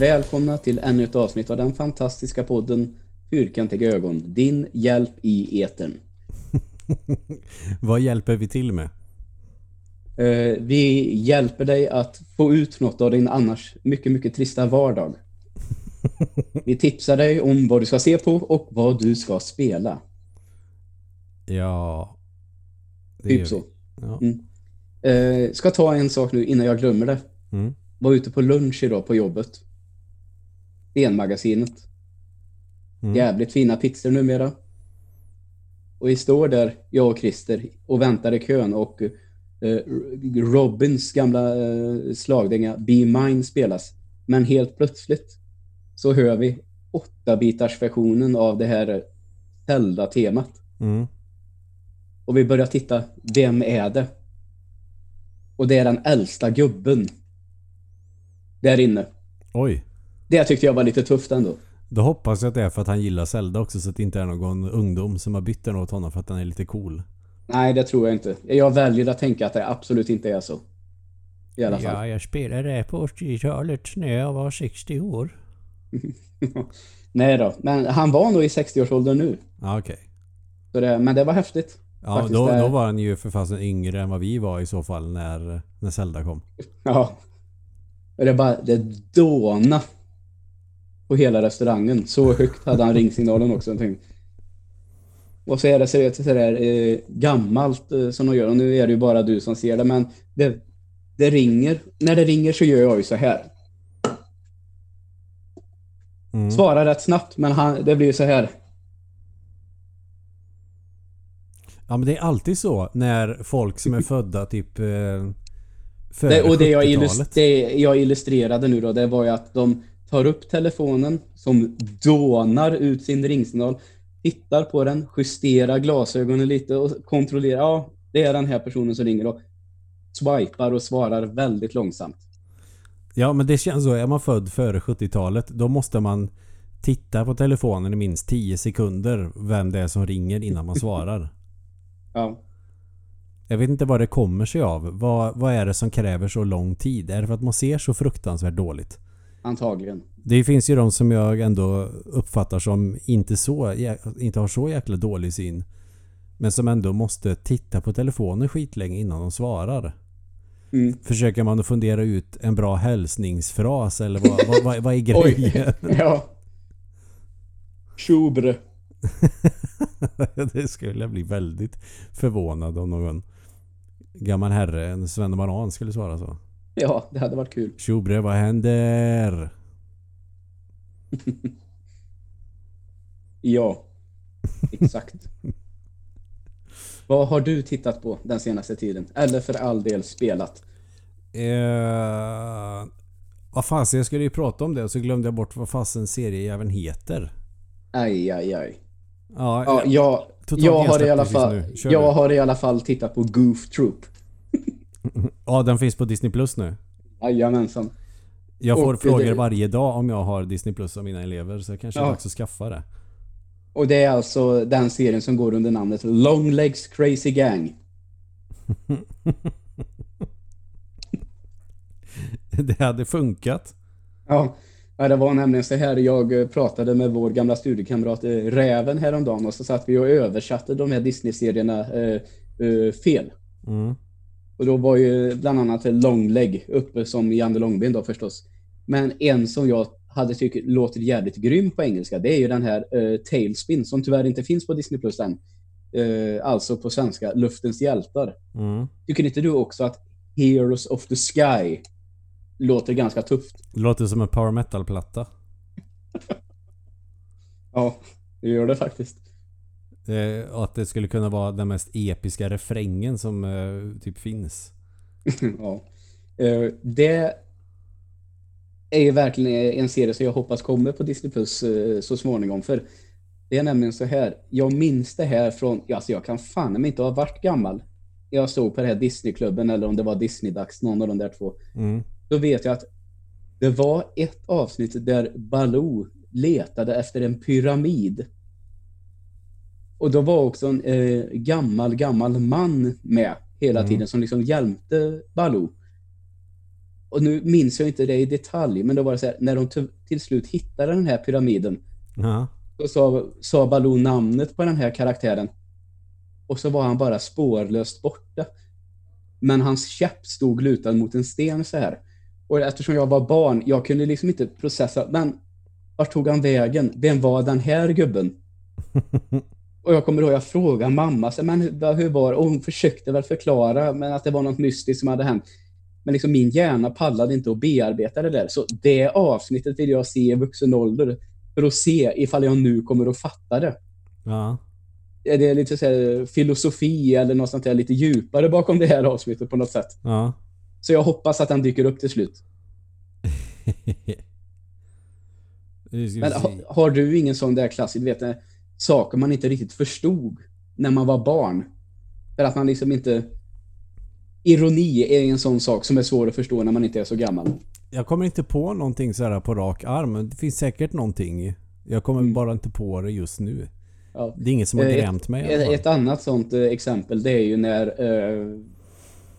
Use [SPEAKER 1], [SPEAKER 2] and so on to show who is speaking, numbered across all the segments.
[SPEAKER 1] Välkomna till ännu ett avsnitt av den fantastiska podden Fyrkantiga ögon, din hjälp i etern.
[SPEAKER 2] Vad hjälper vi till med?
[SPEAKER 1] Eh, vi hjälper dig att få ut något av din annars mycket, mycket trista vardag. Vi tipsar dig om vad du ska se på och vad du ska spela.
[SPEAKER 2] Ja...
[SPEAKER 1] Typ så.
[SPEAKER 2] Ja.
[SPEAKER 1] Mm. Eh, ska ta en sak nu innan jag glömmer det.
[SPEAKER 2] Mm.
[SPEAKER 1] Var ute på lunch idag på jobbet. DN-magasinet.
[SPEAKER 2] Mm.
[SPEAKER 1] Jävligt fina pizzor numera. Och vi står där, jag och Christer, och väntar i kön och eh, Robins gamla eh, slagdänga Be Mine spelas. Men helt plötsligt så hör vi åtta bitars versionen av det här Zelda-temat.
[SPEAKER 2] Mm.
[SPEAKER 1] Och vi börjar titta, vem är det? Och det är den äldsta gubben. Där inne.
[SPEAKER 2] Oj.
[SPEAKER 1] Det tyckte jag var lite tufft ändå.
[SPEAKER 2] Då hoppas jag att det är för att han gillar Zelda också så att det inte är någon ungdom som har bytt den åt honom för att den är lite cool.
[SPEAKER 1] Nej, det tror jag inte. Jag väljer att tänka att det absolut inte är så. I alla fall.
[SPEAKER 2] Ja, jag spelade på 80-talet när jag var 60 år.
[SPEAKER 1] Nej då, men han var nog i 60-årsåldern nu.
[SPEAKER 2] Ja, okej.
[SPEAKER 1] Så det, men det var häftigt.
[SPEAKER 2] Ja,
[SPEAKER 1] Faktiskt,
[SPEAKER 2] då,
[SPEAKER 1] det-
[SPEAKER 2] då var han ju för fasen yngre än vad vi var i så fall när, när Zelda kom.
[SPEAKER 1] Ja. Det bara, det dåna på hela restaurangen. Så högt hade han ringsignalen också. Jag tänkte. Och så är det det sådär eh, gammalt eh, som de gör. Och nu är det ju bara du som ser det. Men det, det ringer. När det ringer så gör jag ju så här.
[SPEAKER 2] Mm.
[SPEAKER 1] Svarar rätt snabbt, men han, det blir ju så här.
[SPEAKER 2] Ja, men det är alltid så när folk som är födda typ eh, före
[SPEAKER 1] Det, och det jag,
[SPEAKER 2] 70-talet.
[SPEAKER 1] illus- det jag illustrerade nu då, det var ju att de tar upp telefonen som dånar ut sin ringsignal, tittar på den, justerar glasögonen lite och kontrollerar, ja, det är den här personen som ringer och swipar och svarar väldigt långsamt.
[SPEAKER 2] Ja, men det känns så. Är man född före 70-talet då måste man titta på telefonen i minst 10 sekunder vem det är som ringer innan man svarar.
[SPEAKER 1] Ja,
[SPEAKER 2] Jag vet inte vad det kommer sig av. Vad, vad är det som kräver så lång tid? Är det för att man ser så fruktansvärt dåligt?
[SPEAKER 1] Antagligen.
[SPEAKER 2] Det finns ju de som jag ändå uppfattar som inte, så, inte har så jäkla dålig syn. Men som ändå måste titta på telefonen skitlänge innan de svarar.
[SPEAKER 1] Mm.
[SPEAKER 2] Försöker man att fundera ut en bra hälsningsfras eller vad, vad, vad, vad är grejen?
[SPEAKER 1] Ja. Tjobre.
[SPEAKER 2] det skulle jag bli väldigt förvånad om någon gammal herre, en Sven Banan skulle svara så.
[SPEAKER 1] Ja, det hade varit kul.
[SPEAKER 2] Tjobre, vad händer?
[SPEAKER 1] Ja, exakt. Vad har du tittat på den senaste tiden? Eller för all del spelat?
[SPEAKER 2] Eh, vad fasen, jag skulle ju prata om det och så glömde jag bort vad fasen seriejäveln heter.
[SPEAKER 1] Aj, aj, aj.
[SPEAKER 2] Ja,
[SPEAKER 1] Ja, jag, jag, har i alla fall, jag har i alla fall tittat på Goof Troop.
[SPEAKER 2] Ja, den finns på Disney Plus nu.
[SPEAKER 1] Jajamensan.
[SPEAKER 2] Jag får
[SPEAKER 1] Och
[SPEAKER 2] frågor
[SPEAKER 1] det-
[SPEAKER 2] varje dag om jag har Disney Plus av mina elever så det kanske är
[SPEAKER 1] Ja.
[SPEAKER 2] dags att skaffa det.
[SPEAKER 1] Och det är alltså den serien som går under namnet Long Legs Crazy Gang.
[SPEAKER 2] det hade funkat.
[SPEAKER 1] Ja, ja, det var nämligen så här. Jag eh, pratade med vår gamla studiekamrat eh, Räven häromdagen och så satt vi och översatte de här Disney-serierna eh, eh, fel.
[SPEAKER 2] Mm.
[SPEAKER 1] Och då var ju bland annat Longleg uppe som Janne Långben då förstås. Men en som jag hade tyckt låter jävligt grym på engelska, det är ju den här eh, Tailspin som tyvärr inte finns på Disney Plus än. Eh, alltså på svenska, Luftens hjältar.
[SPEAKER 2] Mm.
[SPEAKER 1] Tycker inte du också att Heroes of the Sky låter ganska tufft?
[SPEAKER 2] Låter som en power metal-platta.
[SPEAKER 1] Ja, det gör det faktiskt.
[SPEAKER 2] Eh, och att det skulle kunna vara den mest episka refrängen som eh, typ finns.
[SPEAKER 1] ja. Eh, det är ju verkligen en serie som jag hoppas kommer på Disney Plus eh, så småningom. För det är nämligen så här. Jag minns det här från, alltså jag kan fan inte ha varit gammal. Jag såg på det här Disneyklubben eller om det var Disney-dags, någon av de där två.
[SPEAKER 2] Mm.
[SPEAKER 1] Då vet jag att det var ett avsnitt där Baloo letade efter en pyramid. Och då var också en eh, gammal, gammal man med hela
[SPEAKER 2] Mm.
[SPEAKER 1] tiden som liksom hjälpte Baloo. och nu minns jag inte det i detalj, men då var det så här, när de till, slut hittade den här pyramiden,
[SPEAKER 2] Ja.
[SPEAKER 1] då sa, sa Baloo namnet på den här karaktären. Och så var han bara spårlöst borta. Men hans käpp stod lutad mot en sten så här. Och eftersom jag var barn, jag kunde liksom inte processa, men vart tog han vägen? Vem var den här gubben? Och jag kommer ihåg, jag frågade mamma, så, men hur, hur var det? Och hon försökte väl förklara, men att det var något mystiskt som hade hänt. Men liksom min hjärna pallade inte att bearbeta det där. Så det avsnittet vill jag se i vuxen ålder. För att se ifall jag nu kommer att fatta det.
[SPEAKER 2] Ja.
[SPEAKER 1] Är det lite så här, filosofi eller något sånt där lite djupare bakom det här avsnittet på något sätt?
[SPEAKER 2] Ja.
[SPEAKER 1] Så jag hoppas att den dyker upp till slut. Men
[SPEAKER 2] se.
[SPEAKER 1] ha, har du ingen sån där klassisk, du vet, eh, saker man inte riktigt förstod när man var barn? För att man liksom inte... Ironi är en sån sak som är svår att förstå när man inte är så gammal.
[SPEAKER 2] Jag kommer inte på någonting så här på rak arm. Det finns säkert någonting. Jag kommer
[SPEAKER 1] Mm.
[SPEAKER 2] bara inte på det just nu.
[SPEAKER 1] Ja.
[SPEAKER 2] Det är inget som har
[SPEAKER 1] Eh,
[SPEAKER 2] grämt mig.
[SPEAKER 1] Ett, ett annat sånt eh, exempel det är ju när eh,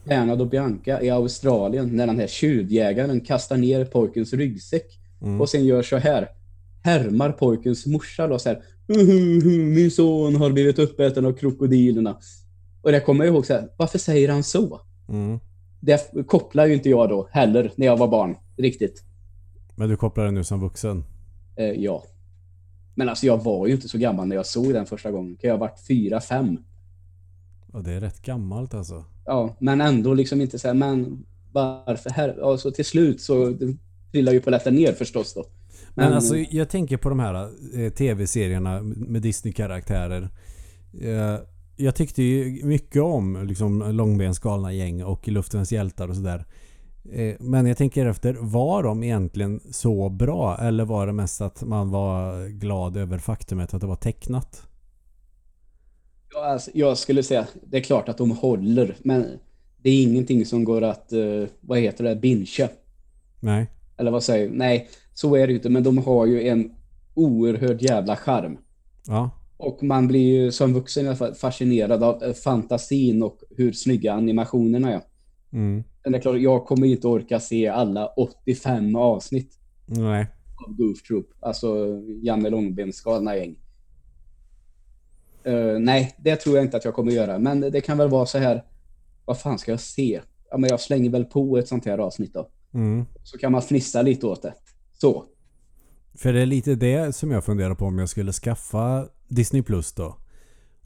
[SPEAKER 1] Bernard och Bianca i Australien, när den här tjuvjägaren kastar ner pojkens ryggsäck
[SPEAKER 2] Mm.
[SPEAKER 1] och sen gör så här. Härmar pojkens morsa då så här. "Uhuhu, Min son har blivit uppäten av krokodilerna. Och det kommer jag ihåg så här. Varför säger han så?
[SPEAKER 2] Mm.
[SPEAKER 1] Det kopplar ju inte jag då heller när jag var barn. Riktigt.
[SPEAKER 2] Men du kopplar det nu som vuxen?
[SPEAKER 1] Eh, ja. Men alltså jag var ju inte så gammal när jag såg den första gången. Jag ha varit fyra, fem?
[SPEAKER 2] Och det är rätt gammalt alltså.
[SPEAKER 1] Ja, men ändå liksom inte så här, men varför här? Ja, så till slut så trillar ju polletten ner förstås då.
[SPEAKER 2] Men, alltså jag tänker på de här eh, tv-serierna med Disney-karaktärer. Eh, jag tyckte ju mycket om liksom Långbens galna gäng och Luftens hjältar och sådär. Eh, men jag tänker efter, var de egentligen så bra? Eller var det mest att man var glad över faktumet att det var tecknat?
[SPEAKER 1] Ja, alltså, jag skulle säga, det är klart att de håller, men det är ingenting som går att, eh, vad heter det, bincha.
[SPEAKER 2] Nej.
[SPEAKER 1] Eller vad säger Nej, så är det ju inte, men de har ju en oerhörd jävla charm.
[SPEAKER 2] Ja.
[SPEAKER 1] Och man blir ju som vuxen i alla fall fascinerad av eh, fantasin och hur snygga animationerna är.
[SPEAKER 2] Mm.
[SPEAKER 1] Men det är klart, jag kommer inte orka se alla 85 avsnitt
[SPEAKER 2] Nej.
[SPEAKER 1] av Goof Troop. Alltså Janne Långbens galna gäng. Eh, nej, det tror jag inte att jag kommer göra. Men det kan väl vara så här. Vad fan ska jag se? Ja, men jag slänger väl på ett sånt här avsnitt då.
[SPEAKER 2] Mm.
[SPEAKER 1] Så kan man fnissa lite åt det. Så.
[SPEAKER 2] För det är lite det som jag funderar på om jag skulle skaffa Disney Plus då.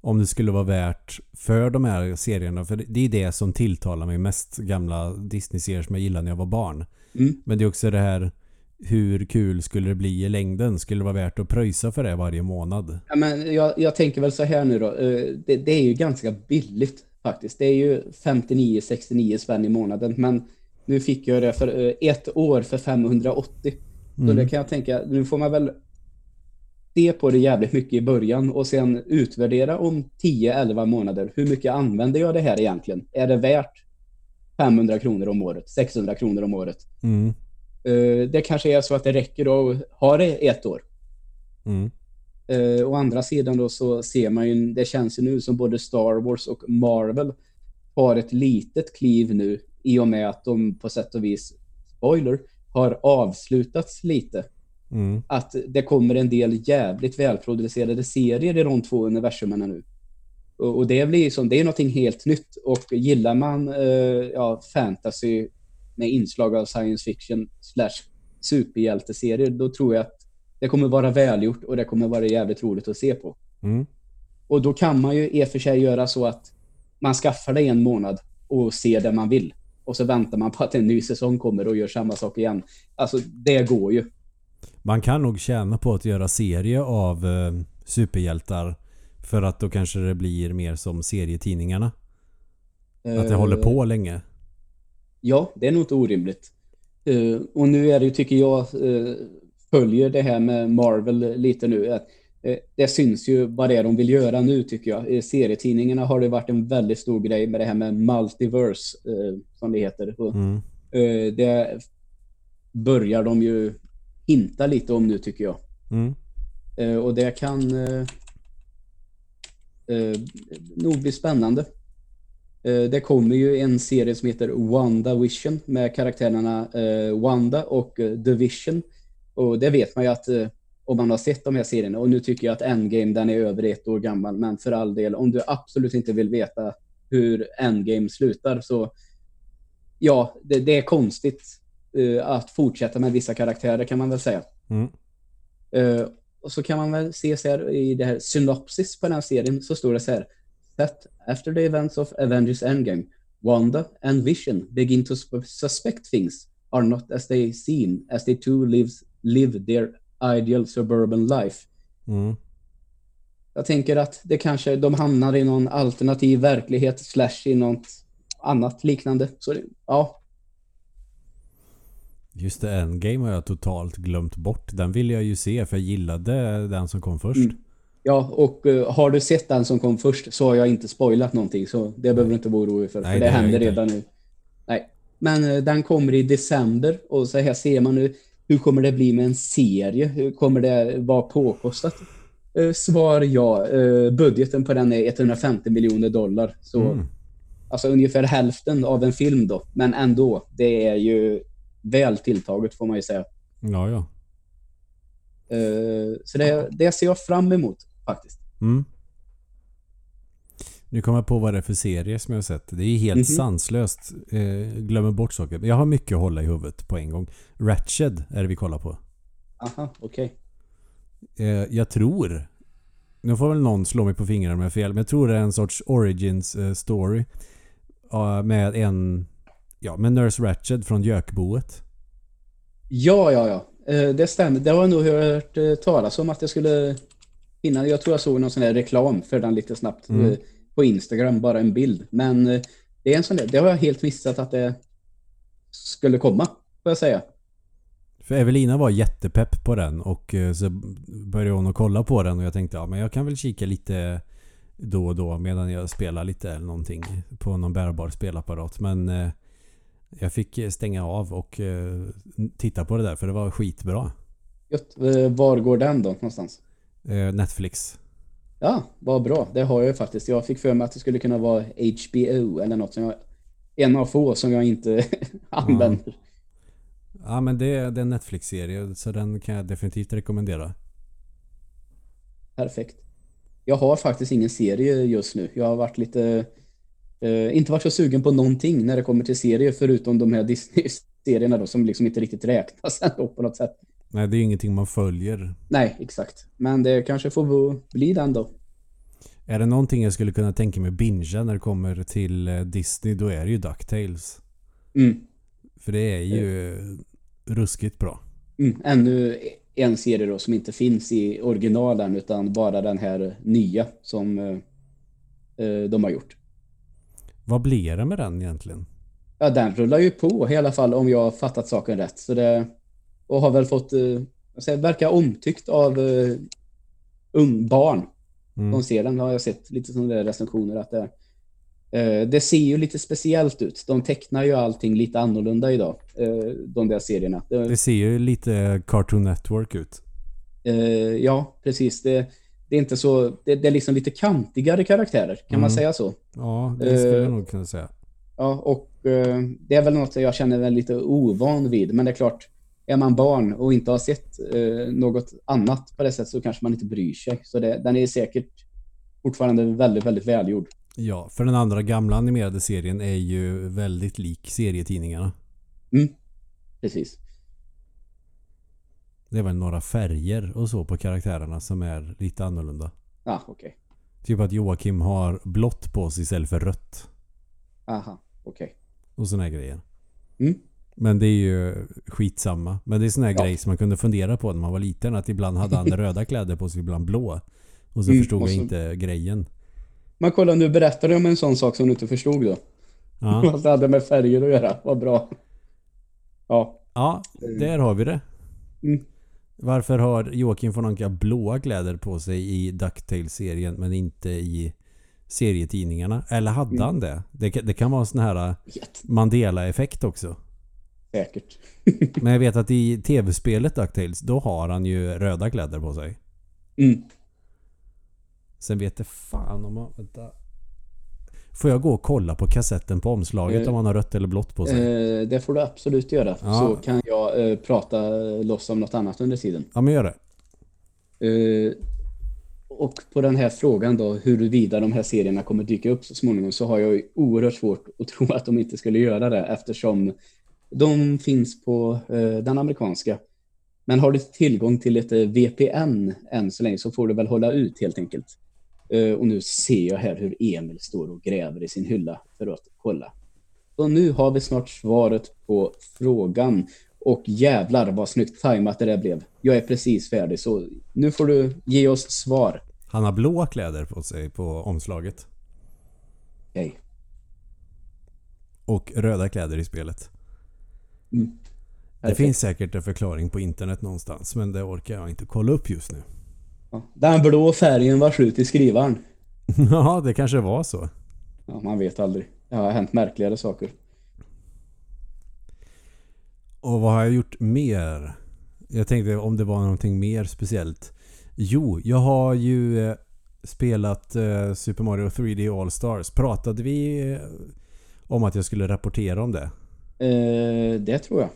[SPEAKER 2] Om det skulle vara värt för de här serierna. För det är det som tilltalar mig mest. Gamla Disney-serier som jag gillade när jag var barn.
[SPEAKER 1] Mm.
[SPEAKER 2] Men det är också det här hur kul skulle det bli i längden? Skulle det vara värt att pröjsa för det varje månad?
[SPEAKER 1] Ja, men jag, jag tänker väl så här nu då. Eh, det, det är ju ganska billigt faktiskt. Det är ju 59-69 spänn i månaden. Men nu fick jag det för eh, ett år för 580. Så
[SPEAKER 2] Mm.
[SPEAKER 1] det kan jag tänka, nu får man väl se på det jävligt mycket i början och sen utvärdera om 10-11 månader. Hur mycket använder jag det här egentligen? Är det värt 500 kronor om året? 600 kronor om året?
[SPEAKER 2] Mm.
[SPEAKER 1] Eh, Det kanske är så att det räcker att ha det ett år.
[SPEAKER 2] Mm.
[SPEAKER 1] Eh, å andra sidan då så ser man ju, det känns ju nu som både Star Wars och Marvel har ett litet kliv nu i och med att de på sätt och vis, spoiler, har avslutats lite.
[SPEAKER 2] Mm.
[SPEAKER 1] Att det kommer en del jävligt välproducerade serier i de två universumen nu. Och, och det blir som, det är någonting helt nytt. Och gillar man eh, ja, fantasy med inslag av science fiction slash superhjälteserier, då tror jag att det kommer vara välgjort och det kommer vara jävligt roligt att se på.
[SPEAKER 2] Mm.
[SPEAKER 1] Och då kan man ju i och för sig göra så att man skaffar det en månad och ser det man vill. Och så väntar man på att en ny säsong kommer och gör samma sak igen. Alltså, det går ju.
[SPEAKER 2] Man kan nog tjäna på att göra serie av eh, superhjältar. För att då kanske det blir mer som serietidningarna. Att det
[SPEAKER 1] Eh,
[SPEAKER 2] håller på länge.
[SPEAKER 1] Ja, det är nog inte orimligt. Eh, och nu är det ju, tycker jag, eh, följer det här med Marvel lite nu. Att, eh, det syns ju vad det är de vill göra nu tycker jag. I serietidningarna har det varit en väldigt stor grej med det här med multiverse, eh, som det heter.
[SPEAKER 2] Mm.
[SPEAKER 1] eh, det börjar de ju hinta lite om nu tycker jag.
[SPEAKER 2] Mm.
[SPEAKER 1] Eh, och det kan eh, eh, nog bli spännande. Eh, det kommer ju en serie som heter Wanda Vision med karaktärerna eh, Wanda och eh, The Vision. Och det vet man ju att om man har sett de här serierna. Och nu tycker jag att Endgame den är över ett år gammal. Men för all del, om du absolut inte vill veta hur Endgame slutar så ja, det, det är konstigt uh, att fortsätta med vissa karaktärer kan man väl säga.
[SPEAKER 2] Mm.
[SPEAKER 1] Uh, och så kan man väl se så här i det här synopsis på den här serien så står det så här. That after the events of Avengers Endgame, Wanda and Vision begin to suspect things are not as they seem as they two lives, live their ideal suburban life.
[SPEAKER 2] Mm.
[SPEAKER 1] Jag tänker att det kanske de hamnar i någon alternativ verklighet slash i något annat liknande. Så det, ja.
[SPEAKER 2] Just det, Endgame har jag totalt glömt bort. Den vill jag ju se för jag gillade den som kom först. Mm.
[SPEAKER 1] Ja, och uh, har du sett den som kom först så har jag inte spoilat någonting. Så det behöver du inte vara orolig för. Nej, för det, det händer redan nu. Nej. Men uh, den kommer i december och så här ser man nu hur kommer det bli med en serie? Hur kommer det vara påkostat? Uh, svar ja. budgeten på den är 150 miljoner dollar. Så mm. Alltså ungefär hälften av en film då. Men ändå, det är ju väl tilltaget får man ju säga.
[SPEAKER 2] Ja, ja.
[SPEAKER 1] Uh, så det, det ser jag fram emot faktiskt.
[SPEAKER 2] Mm. Nu kommer jag på vad det är för serie som jag har sett. Det är helt mm -hmm. sanslöst. Eh, glömmer bort saker. Jag har mycket att hålla i huvudet på en gång. Ratched är det vi kollar på.
[SPEAKER 1] Aha, okej.
[SPEAKER 2] Okay. Eh, jag tror... Nu får väl någon slå mig på fingrarna med fel. Men jag tror det är en sorts origins eh, story. med en... Ja, med Nurse Ratched från Jökboet.
[SPEAKER 1] Ja, ja, ja. Eh, det stämmer. Det har jag nog hört eh, talas om att det skulle innan. Jag tror jag såg någon sån här reklam för den lite snabbt mm. Eh, på Instagram, bara en bild. Men det är en sån där, det har jag helt missat att det skulle komma, får jag säga.
[SPEAKER 2] För Evelina var jättepepp på den och så började hon att kolla på den och jag tänkte ja men jag kan väl kika lite då och då medan jag spelar lite eller någonting på någon bärbar spelapparat. Men jag fick stänga av och titta på det där för det var skitbra.
[SPEAKER 1] Just, var går den då någonstans?
[SPEAKER 2] Eh, Netflix.
[SPEAKER 1] Ja, vad bra. Det har jag ju faktiskt. Jag fick för mig att det skulle kunna vara HBO eller något som jag... En av få som jag inte använder. Ja.
[SPEAKER 2] ja, men det, är en Netflix-serie så den kan jag definitivt rekommendera.
[SPEAKER 1] Perfekt. Jag har faktiskt ingen serie just nu. Jag har varit lite... Eh, inte varit så sugen på någonting när det kommer till serier förutom de här Disney-serierna då som liksom inte riktigt räknas ändå på något sätt.
[SPEAKER 2] Nej, det är ingenting man följer.
[SPEAKER 1] Nej, exakt. Men det kanske får bli den då.
[SPEAKER 2] Är det någonting jag skulle kunna tänka mig bingea när det kommer till eh, Disney, då är det ju DuckTales.
[SPEAKER 1] Mm.
[SPEAKER 2] För det är ju mm. ruskigt bra.
[SPEAKER 1] Mm. Ännu en serie då som inte finns i originalen utan bara den här nya som uh, de har gjort.
[SPEAKER 2] Vad blir det med den egentligen?
[SPEAKER 1] Ja, den rullar ju på i alla fall om jag har fattat saken rätt. Så det, och har väl fått, eh, verkar omtyckt av uh, ung barn. Mm. De ser den har jag sett lite sådana recensioner att det, uh, det ser ju lite speciellt ut. De tecknar ju allting lite annorlunda idag, uh, de där serierna.
[SPEAKER 2] Det, det ser ju lite Cartoon Network ut.
[SPEAKER 1] Uh, ja, precis. Det, det är inte så, det, det, är liksom lite kantigare karaktärer, kan mm. man säga så?
[SPEAKER 2] Ja, det skulle jag nog kunna säga.
[SPEAKER 1] Ja, och det är väl något jag känner väl lite ovan vid, men det är klart är man barn och inte har sett eh, något annat på det sättet så kanske man inte bryr sig. Så det, den är säkert fortfarande väldigt, väldigt välgjord.
[SPEAKER 2] Ja, för den andra gamla animerade serien är ju väldigt lik serietidningarna.
[SPEAKER 1] Mm, precis.
[SPEAKER 2] Det är väl några färger och så på karaktärerna som är lite annorlunda.
[SPEAKER 1] Ja, ah, okej. Okay.
[SPEAKER 2] Typ att Joakim har blått på sig istället för rött.
[SPEAKER 1] Aha, okej. Okay.
[SPEAKER 2] Och såna här grejer.
[SPEAKER 1] Mm.
[SPEAKER 2] Men det är ju skitsamma. Men det är sån här ja. grej som man kunde fundera på när man var liten. Att ibland hade han röda kläder på sig, ibland blå. Och så mm, förstod och så... jag inte grejen.
[SPEAKER 1] Men kolla, nu berättar du om en sån sak som du inte förstod då. Ja. Vad det hade med färger att göra. Vad bra. Ja.
[SPEAKER 2] Ja, där har vi det.
[SPEAKER 1] Mm.
[SPEAKER 2] Varför har Joakim von Anka blåa kläder på sig i DuckTales-serien men inte i serietidningarna? Eller hade mm. han det? det? det? kan vara en sån här Mandela-effekt också.
[SPEAKER 1] Säkert.
[SPEAKER 2] Men jag vet att i tv-spelet DuckTales, då har han ju röda kläder på sig.
[SPEAKER 1] Mm.
[SPEAKER 2] Sen vet jag fan om han... Vänta. Får jag gå och kolla på kassetten på omslaget
[SPEAKER 1] Eh,
[SPEAKER 2] om han har rött eller blått på sig?
[SPEAKER 1] Eh, det får du absolut göra.
[SPEAKER 2] Ja.
[SPEAKER 1] Så kan jag eh, prata loss om något annat under tiden.
[SPEAKER 2] Ja men gör det.
[SPEAKER 1] Eh, och på den här frågan då, huruvida de här serierna kommer dyka upp så småningom, så har jag ju oerhört svårt att tro att de inte skulle göra det eftersom de finns på eh, den amerikanska. Men har du tillgång till ett eh, VPN än så länge så får du väl hålla ut helt enkelt. Eh, och nu ser jag här hur Emil står och gräver i sin hylla för att kolla. Så nu har vi snart svaret på frågan. Och jävlar vad snyggt tajmat det där blev. Jag är precis färdig så nu får du ge oss svar.
[SPEAKER 2] Han har blåa kläder på sig på omslaget.
[SPEAKER 1] Okej.
[SPEAKER 2] Och röda kläder i spelet.
[SPEAKER 1] Mm.
[SPEAKER 2] Det finns säkert en förklaring på internet någonstans men det orkar jag inte kolla upp just nu.
[SPEAKER 1] Den blå färgen var slut i skrivaren.
[SPEAKER 2] Ja, det kanske var så.
[SPEAKER 1] Ja, man vet aldrig. Det har hänt märkligare saker.
[SPEAKER 2] Och vad har jag gjort mer? Jag tänkte om det var någonting mer speciellt. Jo, jag har ju eh, spelat eh, Super Mario 3D All Stars. Pratade vi eh, om att jag skulle rapportera om det?
[SPEAKER 1] Eh, det tror jag.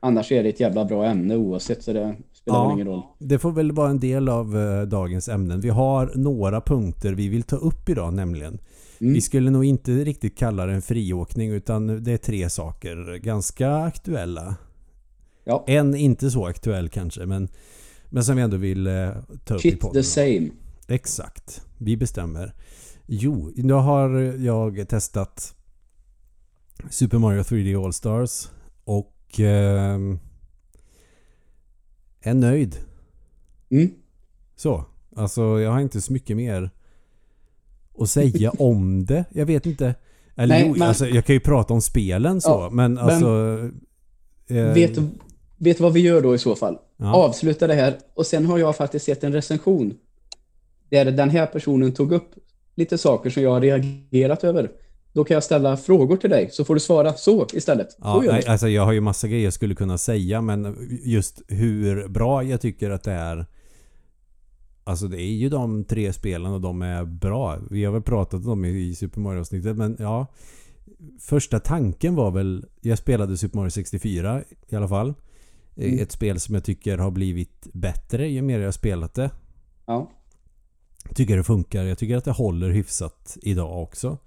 [SPEAKER 1] Annars är det ett jävla bra ämne oavsett så det spelar
[SPEAKER 2] Ja.
[SPEAKER 1] väl ingen roll.
[SPEAKER 2] Det får väl vara en del av eh, dagens ämnen. Vi har några punkter vi vill ta upp idag nämligen.
[SPEAKER 1] Mm.
[SPEAKER 2] Vi skulle nog inte riktigt kalla det en friåkning utan det är tre saker. Ganska aktuella.
[SPEAKER 1] Ja.
[SPEAKER 2] En inte så aktuell kanske men, men som vi ändå vill eh, ta upp i
[SPEAKER 1] Shit
[SPEAKER 2] podden.
[SPEAKER 1] the same.
[SPEAKER 2] Exakt. Vi bestämmer. Jo, nu har jag testat Super Mario 3D All Stars och ehm, är nöjd.
[SPEAKER 1] Mm.
[SPEAKER 2] Så. Alltså jag har inte så mycket mer att säga om det. Jag vet inte. Eller
[SPEAKER 1] Nej,
[SPEAKER 2] jo,
[SPEAKER 1] men-
[SPEAKER 2] alltså, jag kan ju prata om spelen så.
[SPEAKER 1] Ja,
[SPEAKER 2] men alltså... eh,
[SPEAKER 1] Vet, du- vet du vad vi gör då i så fall?
[SPEAKER 2] ja.
[SPEAKER 1] Avsluta det här och sen har jag faktiskt sett en recension där den här personen tog upp lite saker som jag har reagerat över. Då kan jag ställa frågor till dig så får du svara så istället.
[SPEAKER 2] Ja, nej, alltså jag har ju massa grejer jag skulle kunna säga men just hur bra jag tycker att det är Alltså det är ju de tre spelen och de är bra. Vi har väl pratat om dem i Super Mario-avsnittet men ja Första tanken var väl Jag spelade Super Mario 64 i alla fall.
[SPEAKER 1] Mm.
[SPEAKER 2] Ett spel som jag tycker har blivit bättre ju mer jag spelat det.
[SPEAKER 1] Ja.
[SPEAKER 2] Tycker det funkar. Jag tycker att det håller hyfsat idag också.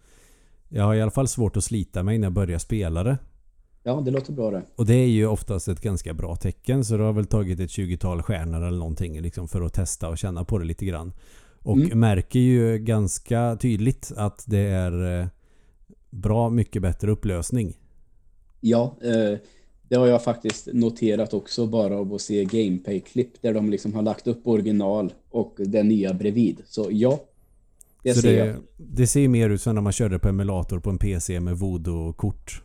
[SPEAKER 2] Jag har i alla fall svårt att slita mig när jag börjar spela det.
[SPEAKER 1] ja, det låter bra det.
[SPEAKER 2] Och det är ju oftast ett ganska bra tecken så det har väl tagit ett 20-tal stjärnor eller någonting liksom för att testa och känna på det lite grann. Och
[SPEAKER 1] Mm.
[SPEAKER 2] märker ju ganska tydligt att det är eh, bra mycket bättre upplösning.
[SPEAKER 1] Ja, eh, det har jag faktiskt noterat också bara av att se gameplay-klipp där de liksom har lagt upp original och det nya bredvid. Så ja, det
[SPEAKER 2] så
[SPEAKER 1] ser
[SPEAKER 2] det, det ser mer ut som när man körde på emulator på en PC med voodoo-kort.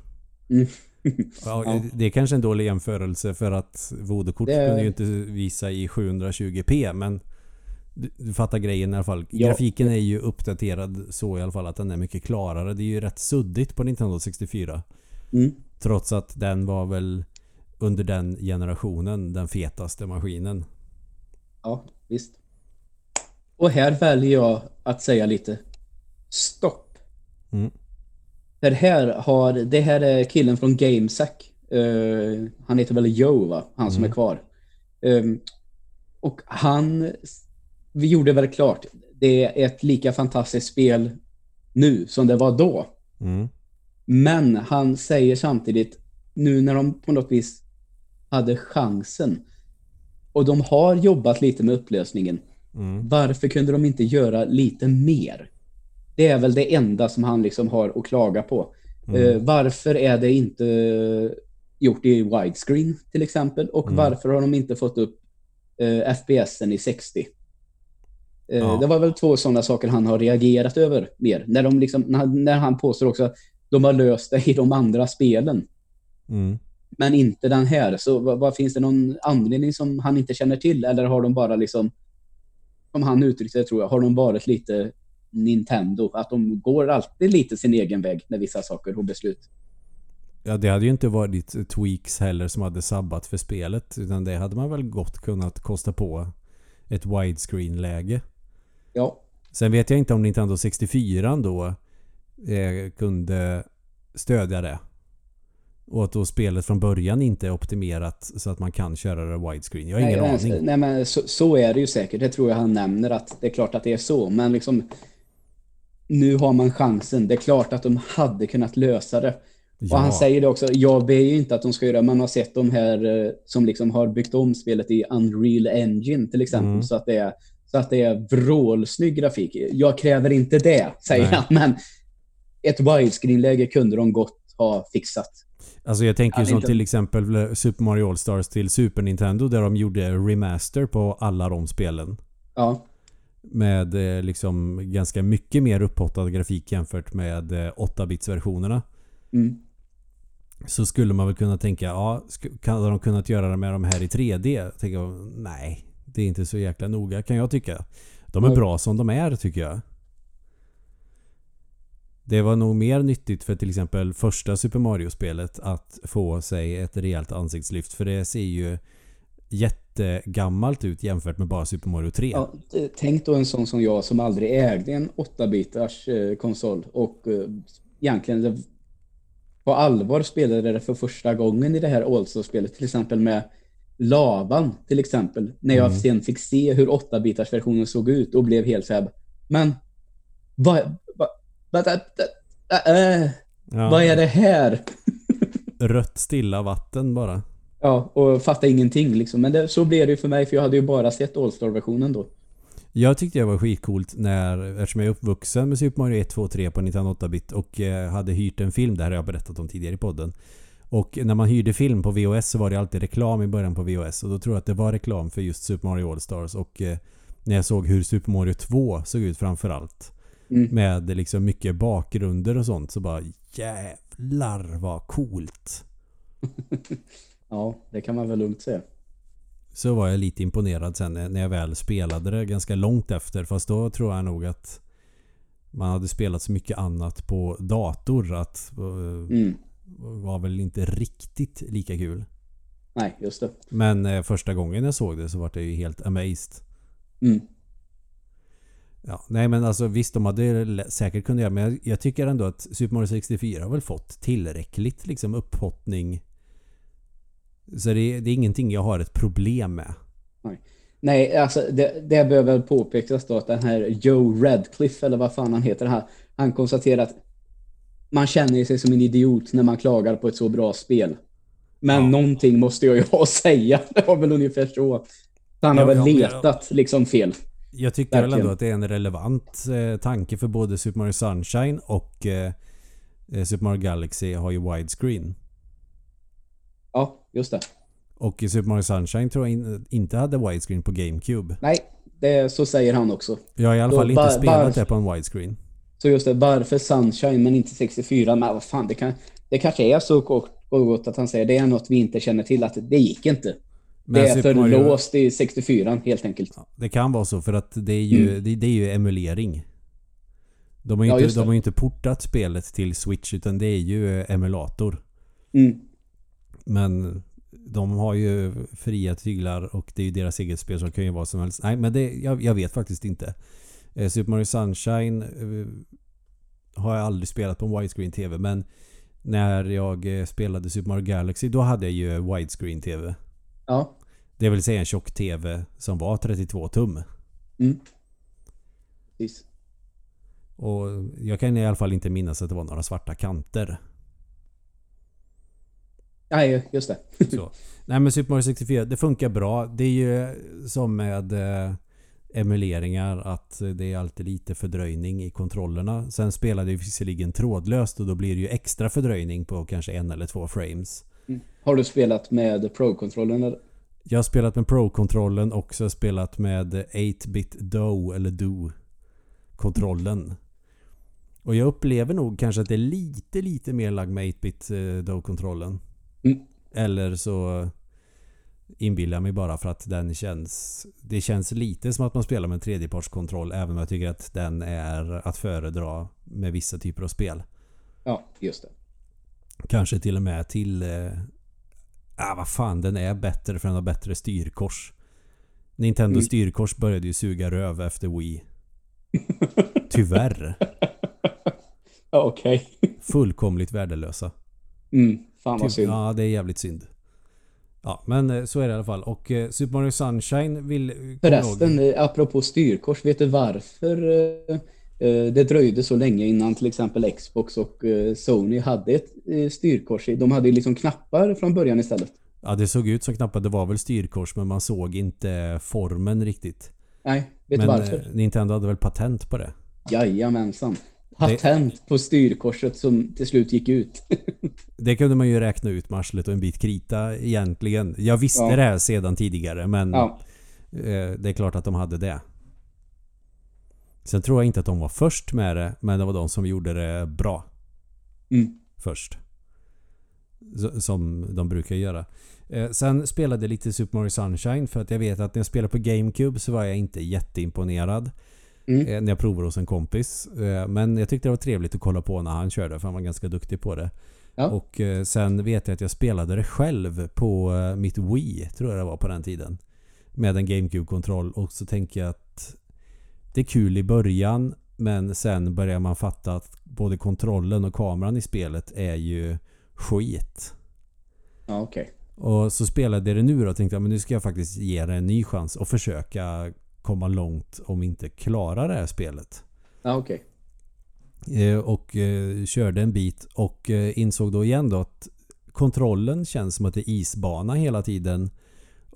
[SPEAKER 1] Mm.
[SPEAKER 2] Ja,
[SPEAKER 1] Ja.
[SPEAKER 2] Det är kanske en dålig jämförelse för att voodoo-kort
[SPEAKER 1] Det-
[SPEAKER 2] kunde ju inte visa i 720p men du, du fattar grejen i alla fall.
[SPEAKER 1] Ja.
[SPEAKER 2] Grafiken är ju uppdaterad så i alla fall att den är mycket klarare. Det är ju rätt suddigt på Nintendo 64.
[SPEAKER 1] Mm.
[SPEAKER 2] Trots att den var väl under den generationen den fetaste maskinen.
[SPEAKER 1] Ja, visst. Och här väljer jag att säga lite stopp.
[SPEAKER 2] Mm.
[SPEAKER 1] För här har, det här är killen från GameSack. Eh, han heter väl Joe va? Han som
[SPEAKER 2] Mm.
[SPEAKER 1] är kvar. Ehm, och han, vi gjorde väl klart, det är ett lika fantastiskt spel nu som det var då.
[SPEAKER 2] Mm.
[SPEAKER 1] Men han säger samtidigt, nu när de på något vis hade chansen och de har jobbat lite med upplösningen,
[SPEAKER 2] Mm.
[SPEAKER 1] varför kunde de inte göra lite mer? Det är väl det enda som han liksom har att klaga på.
[SPEAKER 2] Mm.
[SPEAKER 1] Eh, varför är det inte gjort i widescreen till exempel? Och
[SPEAKER 2] Mm.
[SPEAKER 1] varför har de inte fått upp eh, FPSen i 60? Eh,
[SPEAKER 2] Ja.
[SPEAKER 1] Det var väl två sådana saker han har reagerat över mer. När, de liksom, när, när han påstår också att de har löst det i de andra spelen.
[SPEAKER 2] Mm.
[SPEAKER 1] Men inte den här. Så vad, vad finns det någon anledning som han inte känner till? Eller har de bara liksom, som han uttryckte det tror jag, har de varit lite Nintendo? Att de går alltid lite sin egen väg med vissa saker och beslut.
[SPEAKER 2] Ja, det hade ju inte varit tweaks heller som hade sabbat för spelet. Utan det hade man väl gott kunnat kosta på ett widescreen-läge.
[SPEAKER 1] Ja,
[SPEAKER 2] Sen vet jag inte om Nintendo 64 då eh, kunde stödja det. Och att då spelet från början inte är optimerat så att man kan köra det widescreen. Jag har ingen
[SPEAKER 1] nej,
[SPEAKER 2] aning.
[SPEAKER 1] Nej, men så, så, är det ju säkert. Det tror jag han nämner att det är klart att det är så. Men liksom nu har man chansen. Det är klart att de hade kunnat lösa det. Ja. Och han säger det också. Jag ber ju inte att de ska göra Man har sett de här eh, som liksom har byggt om spelet i Unreal Engine till exempel. Mm. Så att det är så att det är vrålsnygg grafik. Jag kräver inte det, säger Nej. han. Men ett widescreen-läge kunde de gott ha fixat.
[SPEAKER 2] Alltså jag tänker ju som inte... till exempel Super Mario All-Stars till Super Nintendo där de gjorde remaster på alla de spelen.
[SPEAKER 1] Ja.
[SPEAKER 2] Med eh, liksom ganska mycket mer upphottad grafik jämfört med 8-bits-versionerna.
[SPEAKER 1] Eh, mm.
[SPEAKER 2] Så skulle man väl kunna tänka, ja, hade de kunnat göra det med de här i 3D? Tänker nej, det är inte så jäkla noga kan jag tycka. De är bra som de är tycker jag. Det var nog mer nyttigt för till exempel första Super Mario-spelet att få sig ett rejält ansiktslyft. För det ser ju jättegammalt ut jämfört med bara Super Mario 3. Ja,
[SPEAKER 1] tänk då en sån som jag som aldrig ägde en 8-bitars eh, konsol och eh, egentligen på allvar spelade det för första gången i det här All-Star-spelet till exempel med lavan till exempel. När jag mm. sen fick se hur 8-bitars versionen såg ut och blev helt såhär. Men vad, vad, vad, äh, ja. vad är det här?
[SPEAKER 2] Rött stilla vatten bara.
[SPEAKER 1] Ja, och fatta ingenting liksom. Men det, så blev det ju för mig för jag hade ju bara sett All-Star-versionen då.
[SPEAKER 2] Jag tyckte det var skitcoolt när, eftersom jag är uppvuxen med Super Mario 1, 2, 3 på 1908-bit och eh, hade hyrt en film, det här har jag berättat om tidigare i podden. Och när man hyrde film på VHS så var det alltid reklam i början på VHS. Och då tror jag att det var reklam för just Super Mario All-Stars. Och eh, när jag såg hur Super Mario 2 såg ut framförallt. Mm. Med liksom mycket bakgrunder och sånt. Så bara jävlar vad coolt.
[SPEAKER 1] ja, det kan man väl lugnt säga.
[SPEAKER 2] Så var jag lite imponerad sen när jag väl spelade det ganska långt efter. Fast då tror jag nog att man hade spelat så mycket annat på dator att eh, mm var väl inte riktigt lika kul.
[SPEAKER 1] Nej, just det.
[SPEAKER 2] Men eh, första gången jag såg det så var jag ju helt amazed.
[SPEAKER 1] Mm.
[SPEAKER 2] Ja, nej men alltså visst de hade säkert kunnat göra men jag, jag, tycker ändå att Super Mario 64 har väl fått tillräckligt liksom upphottning. Så det, det är ingenting jag har ett problem med.
[SPEAKER 1] Nej, nej alltså det, det behöver påpekas då att den här Joe Radcliffe eller vad fan han heter här. Han konstaterar att man känner sig som en idiot när man klagar på ett så bra spel. Men ja. någonting måste jag ju ha att säga. Det var väl ungefär så. Han har ja, väl letat ja. liksom fel.
[SPEAKER 2] Jag tycker väl ändå att det är en relevant eh, tanke för både Super Mario Sunshine och eh, eh, Super Mario Galaxy har ju widescreen.
[SPEAKER 1] Ja, just det.
[SPEAKER 2] Och Super Mario Sunshine tror jag in, inte hade widescreen på GameCube.
[SPEAKER 1] Nej, det, så säger han också.
[SPEAKER 2] Jag har i alla fall Då, inte spelat det på en widescreen.
[SPEAKER 1] Så just det, varför Sunshine men inte 64? Men vad fan, det, kan, det kanske är så kort och gott att han säger det är något vi inte känner till, att det gick inte. Men det är för Mario... låst i 64 helt enkelt. Ja,
[SPEAKER 2] det kan vara så för att det är ju, mm. det, det, är ju emulering. De har ju ja, inte, de har inte portat spelet till Switch utan det är ju emulator.
[SPEAKER 1] Mm.
[SPEAKER 2] Men de har ju fria tyglar och det är ju deras eget spel som kan ju vara som helst. Nej men det, jag, jag vet faktiskt inte. Eh, Super Mario Sunshine eh, har jag aldrig spelat på en widescreen TV men när jag eh, spelade Super Mario Galaxy då hade jag ju widescreen TV.
[SPEAKER 1] Ja.
[SPEAKER 2] Det vill säga en tjock TV som var 32 tum.
[SPEAKER 1] Mm. Precis.
[SPEAKER 2] Och jag kan i alla fall inte minnas att det var några svarta kanter.
[SPEAKER 1] Nej, just det.
[SPEAKER 2] Så. Nej men Super Mario 64, det funkar bra. Det är ju som med emuleringar att det är alltid lite fördröjning i kontrollerna. Sen spelar det visserligen trådlöst och då blir det ju extra fördröjning på kanske en eller två frames.
[SPEAKER 1] Har du spelat med Pro-kontrollen?
[SPEAKER 2] Jag har spelat med Pro-kontrollen och så har spelat med 8-bit Do eller Do-kontrollen. Och jag upplever nog kanske att det är lite, lite mer lag med 8-bit eh, Do-kontrollen.
[SPEAKER 1] Mm.
[SPEAKER 2] Eller så inbillar mig bara för att den känns... Det känns lite som att man spelar med en tredjepartskontroll även om jag tycker att den är att föredra med vissa typer av spel.
[SPEAKER 1] Ja, just det.
[SPEAKER 2] Kanske till och med till... Eh, ah, vad fan, den är bättre för den har bättre styrkors. Nintendo mm. styrkors började ju suga röv efter Wii. Tyvärr.
[SPEAKER 1] Okej.
[SPEAKER 2] Fullkomligt värdelösa.
[SPEAKER 1] Mm, fan vad synd.
[SPEAKER 2] Ja, det är jävligt synd. Ja, men eh, så är det i alla fall. Och eh, Super Mario Sunshine vill... kommer
[SPEAKER 1] Förresten,
[SPEAKER 2] ihåg-
[SPEAKER 1] eh, apropå styrkors, vet du varför eh, eh, det dröjde så länge innan till exempel Xbox och eh, Sony hade ett eh, styrkors? De hade liksom knappar från början istället.
[SPEAKER 2] Ja, det såg ut som knappt det var väl styrkors men man såg inte formen riktigt.
[SPEAKER 1] Nej, vet
[SPEAKER 2] men
[SPEAKER 1] du varför?
[SPEAKER 2] eh, Nintendo hade väl patent på det?
[SPEAKER 1] Jajamensan. Patent på styrkorset som till slut gick ut.
[SPEAKER 2] Det kunde man ju räkna ut med och en bit krita egentligen. Jag visste
[SPEAKER 1] Ja.
[SPEAKER 2] det här sedan tidigare men
[SPEAKER 1] ja,
[SPEAKER 2] eh, det är klart att de hade det. Sen tror jag inte att de var först med det men det var de som gjorde det bra
[SPEAKER 1] mm.
[SPEAKER 2] först. Som de brukar göra. Eh, Sen spelade jag lite Super Mario Sunshine för att jag vet att när jag spelade på GameCube så var jag inte jätteimponerad.
[SPEAKER 1] Mm.
[SPEAKER 2] eh, När jag provade hos en kompis. Eh, Men jag tyckte det var trevligt att kolla på när han körde för han var ganska duktig på det.
[SPEAKER 1] Ja.
[SPEAKER 2] Och sen vet jag att jag spelade det själv på mitt Wii, tror jag det var på den tiden. Med en GameCube-kontroll och så tänker jag att det är kul i början men sen börjar man fatta att både kontrollen och kameran i spelet är ju skit.
[SPEAKER 1] ja okej.
[SPEAKER 2] Och så spelade jag det nu då och tänkte men nu ska jag faktiskt ge det en ny chans och försöka komma långt om inte klara det här spelet.
[SPEAKER 1] Ja, okej.
[SPEAKER 2] Eh, och eh, körde en bit och eh, insåg då igen då att kontrollen känns som att det är isbana hela tiden.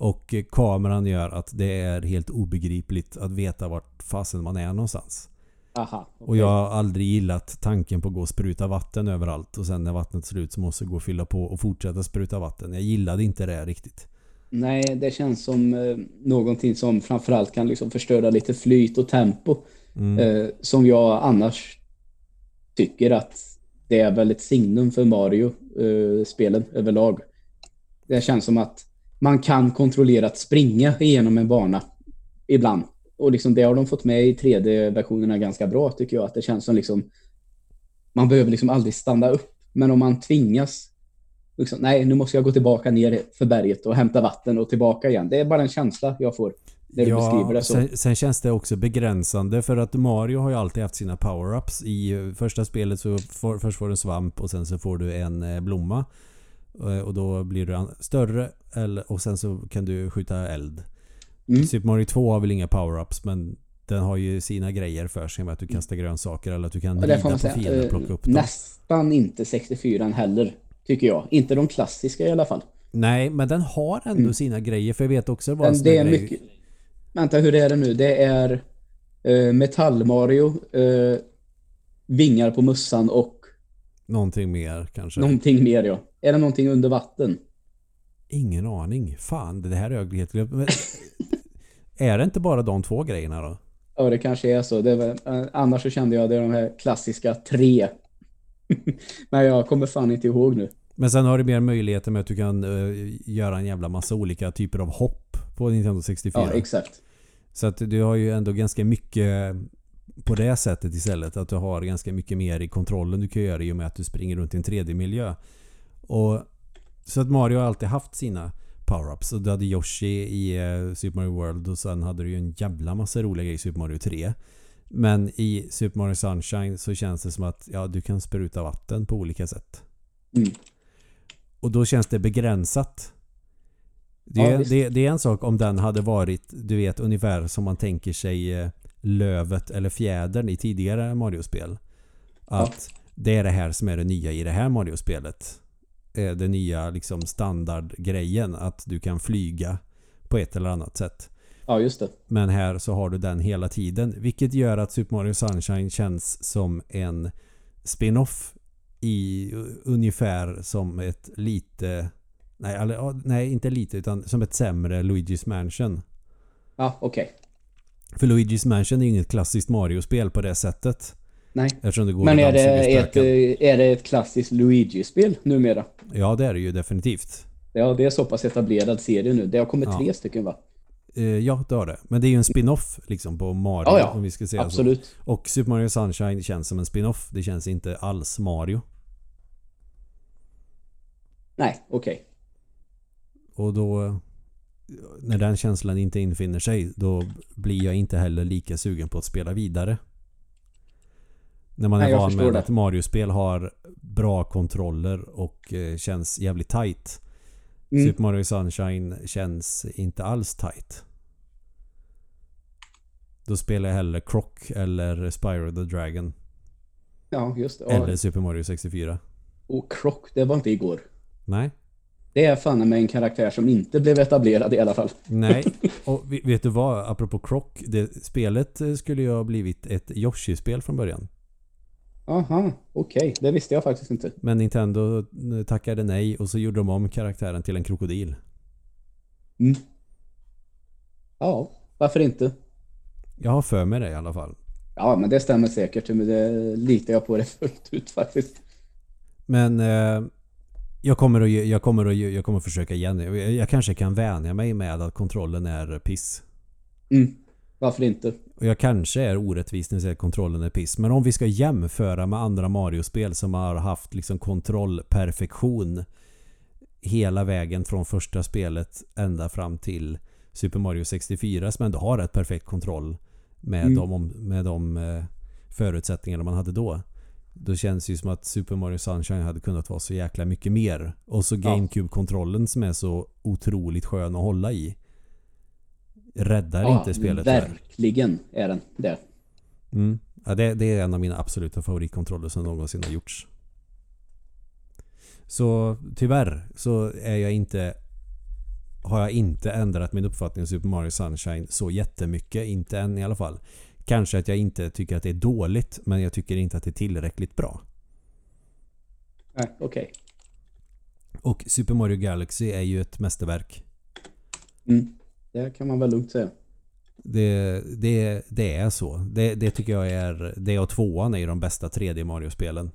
[SPEAKER 2] Och eh, kameran gör att det är helt obegripligt att veta vart fasen man är någonstans.
[SPEAKER 1] Aha.
[SPEAKER 2] Och
[SPEAKER 1] okej.
[SPEAKER 2] jag har aldrig gillat tanken på att gå och spruta vatten överallt och sen när vattnet är slut så måste jag gå och fylla på och fortsätta spruta vatten. Jag gillade inte det riktigt.
[SPEAKER 1] Nej, det känns som eh, någonting som framförallt kan liksom förstöra lite flyt och tempo.
[SPEAKER 2] Mm.
[SPEAKER 1] Eh, som jag annars tycker att det är väl ett signum för Mario-spelen överlag. Det känns som att man kan kontrollerat springa igenom en bana ibland. Och liksom det har de fått med i 3D-versionerna ganska bra tycker jag. Att det känns som liksom man behöver liksom aldrig stanna upp. Men om man tvingas liksom, nej nu måste jag gå tillbaka ner för berget och hämta vatten och tillbaka igen. Det är bara en känsla jag får när du beskriver det så.
[SPEAKER 2] Sen, sen känns det också begränsande för att Mario har ju alltid haft sina power-ups. I första spelet så får, först får du en svamp och sen så får du en eh, blomma. Eh, Och då blir du större eller, och sen så kan du skjuta eld.
[SPEAKER 1] Mm.
[SPEAKER 2] Super Mario 2 har väl inga power-ups men den har ju sina grejer för sig med att du kastar grönsaker eller att du kan rida på fienden
[SPEAKER 1] säga.
[SPEAKER 2] och plocka upp
[SPEAKER 1] Eh,
[SPEAKER 2] dem.
[SPEAKER 1] Nästan inte 64 heller, tycker jag. Inte de klassiska i alla fall.
[SPEAKER 2] Nej, men den har ändå
[SPEAKER 1] Mm.
[SPEAKER 2] sina grejer för jag vet också sån
[SPEAKER 1] det är mycket... Vänta, hur är det nu? Det är eh, Metall-Mario, eh, vingar på mussan och
[SPEAKER 2] Någonting mer kanske.
[SPEAKER 1] någonting mer, ja. Är det någonting under vatten?
[SPEAKER 2] Ingen aning. Fan, det här har jag helt glömt. Är det inte bara de två grejerna då?
[SPEAKER 1] Ja, det kanske är så. Det var, eh, annars så kände jag det är de här klassiska tre. Men jag kommer fan inte ihåg nu.
[SPEAKER 2] Men sen har du mer möjligheter med att du kan eh, göra en jävla massa olika typer av hopp på Nintendo 64.
[SPEAKER 1] Ja, exakt.
[SPEAKER 2] Så att du har ju ändå ganska mycket på det sättet istället. Att du har ganska mycket mer i kontrollen du kan göra i och med att du springer runt i en 3D-miljö. Och Så att Mario har alltid haft sina power-ups. Och du hade Yoshi i eh, Super Mario World och sen hade du ju en jävla massa roliga grejer i Super Mario 3. Men i Super Mario Sunshine så känns det som att ja, du kan spruta vatten på olika sätt.
[SPEAKER 1] Mm.
[SPEAKER 2] Och då känns det begränsat. Det,
[SPEAKER 1] Ja,
[SPEAKER 2] är-
[SPEAKER 1] visst.
[SPEAKER 2] det, det är en sak om den hade varit, du vet, ungefär som man tänker sig eh, lövet eller fjädern i tidigare Mario-spel. Att det är det här som är det nya i det här Mario-spelet. Eh, Det nya liksom standardgrejen att du kan flyga på ett eller annat sätt.
[SPEAKER 1] Ja, just det.
[SPEAKER 2] Men här så har du den hela tiden. Vilket gör att Super Mario Sunshine känns som en spin-off i ungefär som ett lite... Nej, eller, nej, inte lite utan som ett sämre Luigi's Mansion.
[SPEAKER 1] Ja, okej.
[SPEAKER 2] För Luigi's Mansion är ju inget klassiskt Mario-spel på det sättet.
[SPEAKER 1] Nej.
[SPEAKER 2] Eftersom det går
[SPEAKER 1] Men är det, ett, eh, är det ett klassiskt Luigi-spel numera?
[SPEAKER 2] Ja, det är det ju definitivt.
[SPEAKER 1] Ja, det är så pass etablerad serie nu. Det har kommit
[SPEAKER 2] Ja.
[SPEAKER 1] tre stycken va?
[SPEAKER 2] Eh, Ja, det har det. Men det är ju en spin-off liksom på Mario
[SPEAKER 1] Ja, ja.
[SPEAKER 2] om vi ska säga så.
[SPEAKER 1] Absolut.
[SPEAKER 2] Och Super Mario Sunshine känns som en spin-off. Det känns inte alls Mario.
[SPEAKER 1] Nej, okej.
[SPEAKER 2] Och då... När den känslan inte infinner sig då blir jag inte heller lika sugen på att spela vidare. När man är
[SPEAKER 1] Nej,
[SPEAKER 2] van med
[SPEAKER 1] det.
[SPEAKER 2] att Mario-spel har bra kontroller och eh, känns jävligt tight.
[SPEAKER 1] Mm.
[SPEAKER 2] Super Mario Sunshine känns inte alls tight. Då spelar jag hellre Croc eller Spyro the Dragon.
[SPEAKER 1] Ja, just det.
[SPEAKER 2] Eller. Super Mario 64.
[SPEAKER 1] Och Croc, det var inte igår.
[SPEAKER 2] Nej.
[SPEAKER 1] Det är fan med en karaktär som inte blev etablerad i alla fall.
[SPEAKER 2] Nej. Och vet du vad? Apropå Croc. Det, spelet eh, skulle ju ha blivit ett Yoshi-spel från början.
[SPEAKER 1] Aha, okej. Det visste jag faktiskt inte.
[SPEAKER 2] Men Nintendo eh, tackade nej och så gjorde de om karaktären till en krokodil.
[SPEAKER 1] Mm. Ja, varför inte?
[SPEAKER 2] Jag har för mig det i alla fall.
[SPEAKER 1] Ja, men det stämmer säkert. Men det litar jag på det fullt ut faktiskt.
[SPEAKER 2] Men eh, jag, kommer att, jag, kommer att, jag kommer att försöka igen. Jag, jag kanske kan vänja mig med att kontrollen är piss.
[SPEAKER 1] Mm. Varför inte?
[SPEAKER 2] Och jag kanske är orättvis när jag säger att kontrollen är piss. Men om vi ska jämföra med andra Mario-spel som har haft liksom kontrollperfektion hela vägen från första spelet ända fram till Super Mario 64 som ändå har ett perfekt kontroll med
[SPEAKER 1] Mm.
[SPEAKER 2] de, med de eh, förutsättningarna man hade då. Då känns det ju som att Super Mario Sunshine hade kunnat vara så jäkla mycket mer. Och så. GameCube-kontrollen som är så otroligt skön att hålla i. Räddar inte spelet.
[SPEAKER 1] Verkligen är den det.
[SPEAKER 2] Mm. Ja, det, det är en av mina absoluta favoritkontroller som någonsin har gjorts. Så tyvärr så är jag inte har jag inte ändrat min uppfattning om Super Mario Sunshine så jättemycket. Inte än i alla fall. Kanske att jag inte tycker att det är dåligt men jag tycker inte att det är tillräckligt bra.
[SPEAKER 1] Nej, okej.
[SPEAKER 2] Och Super Mario Galaxy är ju ett mästerverk.
[SPEAKER 1] Mm. Det kan man väl lugnt säga.
[SPEAKER 2] Det, det, det är så. Det, det tycker jag är... Det och tvåan är ju de bästa 3D Mario-spelen.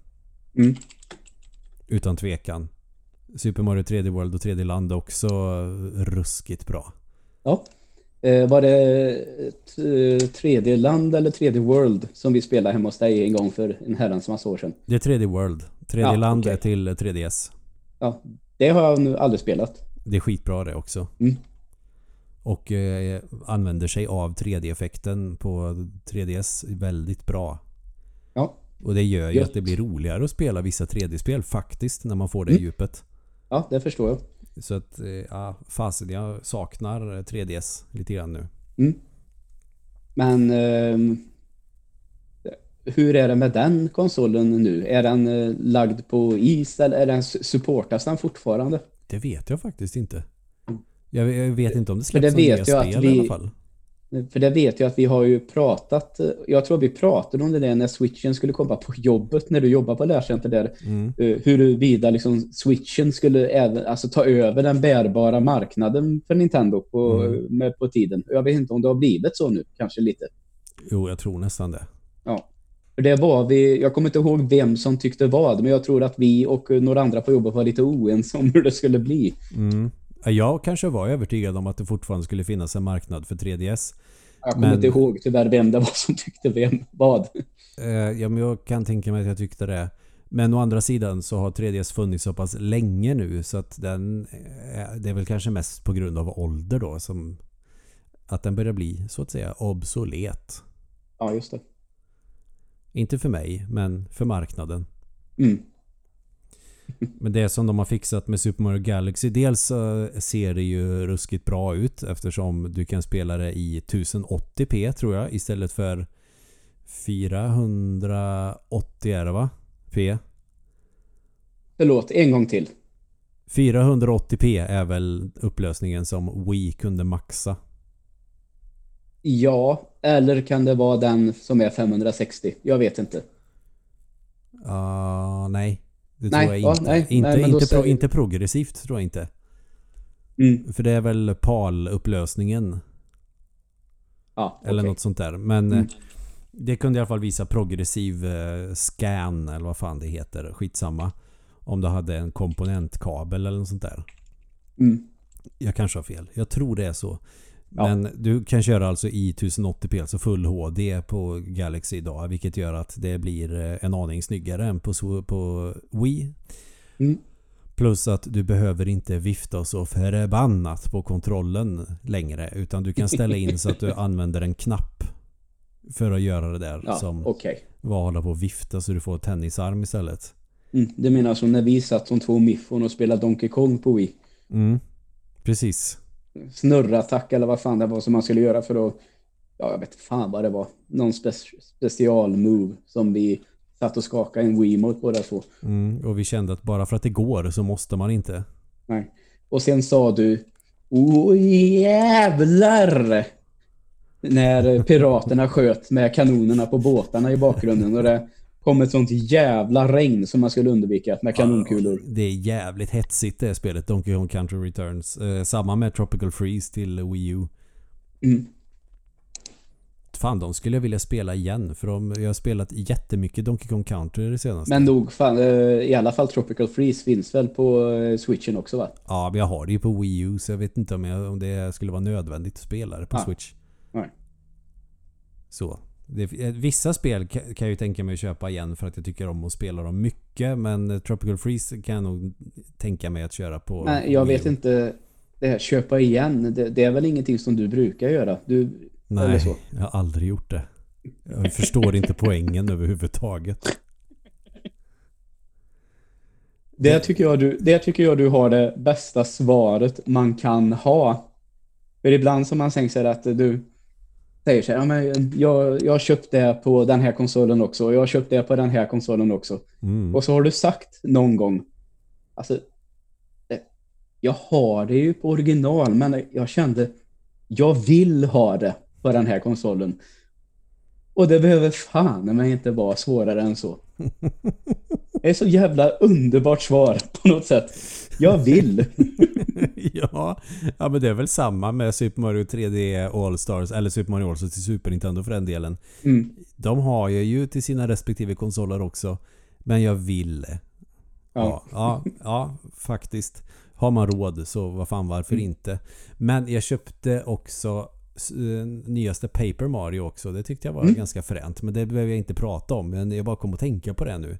[SPEAKER 1] Mm.
[SPEAKER 2] Utan tvekan. Super Mario 3D World och 3D Land är också ruskigt bra.
[SPEAKER 1] Ja. Eh, var det ett, eh, tredje land eller tredje world som vi spelade hemma hos dig en gång för en herrans massa år sedan?
[SPEAKER 2] Det är 3D World. 3D
[SPEAKER 1] Ja,
[SPEAKER 2] Land
[SPEAKER 1] okej.
[SPEAKER 2] är till 3DS.
[SPEAKER 1] Ja, det har jag nu aldrig spelat.
[SPEAKER 2] Det är skitbra det också.
[SPEAKER 1] Mm.
[SPEAKER 2] Och eh, använder sig av 3D-effekten på 3DS väldigt bra.
[SPEAKER 1] Ja.
[SPEAKER 2] Och det gör ju
[SPEAKER 1] Gött.
[SPEAKER 2] att det blir roligare att spela vissa 3D-spel faktiskt när man får det
[SPEAKER 1] Mm.
[SPEAKER 2] djupet.
[SPEAKER 1] Ja, det förstår jag.
[SPEAKER 2] Så att, eh, ja, fasen jag saknar 3DS lite grann nu.
[SPEAKER 1] Mm. Men ehm, hur är det med den konsolen nu? Är den eh, lagd på is eller är den, supportas den fortfarande?
[SPEAKER 2] Det vet jag faktiskt inte. Jag, jag vet inte om det släpps
[SPEAKER 1] det vet
[SPEAKER 2] nya spel i
[SPEAKER 1] vi-
[SPEAKER 2] alla fall.
[SPEAKER 1] För det vet jag att vi har ju pratat, jag tror vi pratade om det där när switchen skulle komma på jobbet, när du jobbar på lärcenter där,
[SPEAKER 2] Mm.
[SPEAKER 1] eh, huruvida liksom switchen skulle även, alltså ta över den bärbara marknaden för Nintendo på,
[SPEAKER 2] Mm.
[SPEAKER 1] med, på tiden. Jag vet inte om det har blivit så nu, kanske lite.
[SPEAKER 2] Jo, jag tror nästan det.
[SPEAKER 1] Ja. För det var vi, jag kommer inte ihåg vem som tyckte vad, men jag tror att vi och eh, några andra på jobbet var lite oense om hur det skulle bli.
[SPEAKER 2] Mm. Ja, Jag kanske var övertygad om att det fortfarande skulle finnas en marknad för 3DS.
[SPEAKER 1] Jag kommer
[SPEAKER 2] Men-
[SPEAKER 1] inte ihåg tyvärr vem det var som tyckte vem vad.
[SPEAKER 2] Eh, ja, men jag kan tänka mig att jag tyckte det. Men å andra sidan så har 3DS funnits så pass länge nu så att den... eh, Det är väl kanske mest på grund av ålder då som... Att den börjar bli så att säga obsolet.
[SPEAKER 1] Ja, just det.
[SPEAKER 2] Inte för mig, men för marknaden.
[SPEAKER 1] Mm.
[SPEAKER 2] Men det som de har fixat med Super Mario Galaxy Dels eh, ser det ju ruskigt bra ut eftersom du kan spela det i 1080p tror jag istället för 480 är det va? P.
[SPEAKER 1] Förlåt, en gång till.
[SPEAKER 2] 480p är väl upplösningen som Wii kunde maxa.
[SPEAKER 1] Ja, eller kan det vara den som är 560? Jag vet inte.
[SPEAKER 2] Ah, nej. Det
[SPEAKER 1] Nej,
[SPEAKER 2] tror jag
[SPEAKER 1] ja,
[SPEAKER 2] inte.
[SPEAKER 1] nej,
[SPEAKER 2] inte,
[SPEAKER 1] nej,
[SPEAKER 2] inte, pro, inte progressivt tror jag inte.
[SPEAKER 1] Mm.
[SPEAKER 2] För det är väl PAL-upplösningen.
[SPEAKER 1] Ja,
[SPEAKER 2] Eller
[SPEAKER 1] okej.
[SPEAKER 2] något sånt där. Men
[SPEAKER 1] Mm.
[SPEAKER 2] eh, det kunde i alla fall visa progressiv eh, scan eller vad fan det heter. Skitsamma. Om du hade en komponentkabel eller något sånt där.
[SPEAKER 1] Mm.
[SPEAKER 2] Jag kanske har fel. Jag tror det är så.
[SPEAKER 1] Ja.
[SPEAKER 2] Men du kan köra alltså i 1080p, alltså full HD på Galaxy idag. Vilket gör att det blir eh, en aning snyggare än på, på Wii.
[SPEAKER 1] Mm.
[SPEAKER 2] Plus att du behöver inte vifta så förbannat på kontrollen längre. Utan du kan ställa in så att du använder en knapp För att göra det där
[SPEAKER 1] Ja,
[SPEAKER 2] som var att hålla på och vifta så du får tennisarm istället.
[SPEAKER 1] Mm, det menar som när vi satt som två miffon och spelade Donkey Kong på Wii.
[SPEAKER 2] Mm. Precis.
[SPEAKER 1] Snurrattack eller vad fan det var som man skulle göra för att... Ja, jag vet fan vad det var. Någon spe special-move som vi satt och skakade en Wii mot båda två.
[SPEAKER 2] Mm. Och vi kände att bara för att det går så måste man inte.
[SPEAKER 1] Nej. Och sen sa du Åh jävlar! När piraterna sköt med kanonerna på båtarna i bakgrunden och det kom ett sånt jävla regn som man skulle undvika med kanonkulor.
[SPEAKER 2] Det är jävligt hetsigt det spelet, Donkey Kong Country Returns. Eh, samma med Tropical Freeze till Wii U.
[SPEAKER 1] Mm.
[SPEAKER 2] Fan, de skulle jag vilja spela igen. För de, jag har spelat jättemycket Donkey Kong Country det senaste.
[SPEAKER 1] Men nog fan, eh, i alla fall Tropical Freeze finns väl på eh, switchen också va?
[SPEAKER 2] Ja, men jag har det ju på Wii U så jag vet inte om, jag, om det skulle vara nödvändigt att spela det på
[SPEAKER 1] Ah.
[SPEAKER 2] Switch.
[SPEAKER 1] Nej.
[SPEAKER 2] Så. Det, eh, vissa spel ka- kan jag ju tänka mig att köpa igen för att jag tycker om att spela dem mycket. Men eh, Tropical Freeze kan jag nog tänka mig att köra på
[SPEAKER 1] Men jag vet inte, det här köpa igen, det, det är väl ingenting som du brukar göra? Du,
[SPEAKER 2] Nej, jag har aldrig gjort det. Jag förstår inte poängen överhuvudtaget.
[SPEAKER 1] Det tycker, jag du, det tycker jag du har det bästa svaret man kan ha. För ibland som man tänker sig att du säger så här, ja, men jag, jag har köpt det på den här konsolen också och jag har köpt det på den här konsolen också.
[SPEAKER 2] Mm.
[SPEAKER 1] Och så har du sagt någon gång, alltså, det- jag har det ju på original men jag kände, jag vill ha det på den här konsolen. Och det behöver fan men inte vara svårare än så. Det är så jävla underbart svar på något sätt. Jag vill.
[SPEAKER 2] ja, ja, men det är väl samma med Super Mario 3D All-Stars eller Super Mario All-Stars till Super Nintendo för den delen.
[SPEAKER 1] Mm.
[SPEAKER 2] De har jag ju till sina respektive konsoler också. Men jag vill. Ja,
[SPEAKER 1] Ja.
[SPEAKER 2] ja, ja, faktiskt. Har man råd så vad fan varför
[SPEAKER 1] Mm.
[SPEAKER 2] inte. Men jag köpte också eh, nyaste Paper Mario också. Det tyckte jag var
[SPEAKER 1] Mm.
[SPEAKER 2] ganska fränt. Men det behöver jag inte prata om. Men jag bara kom att tänka på det nu.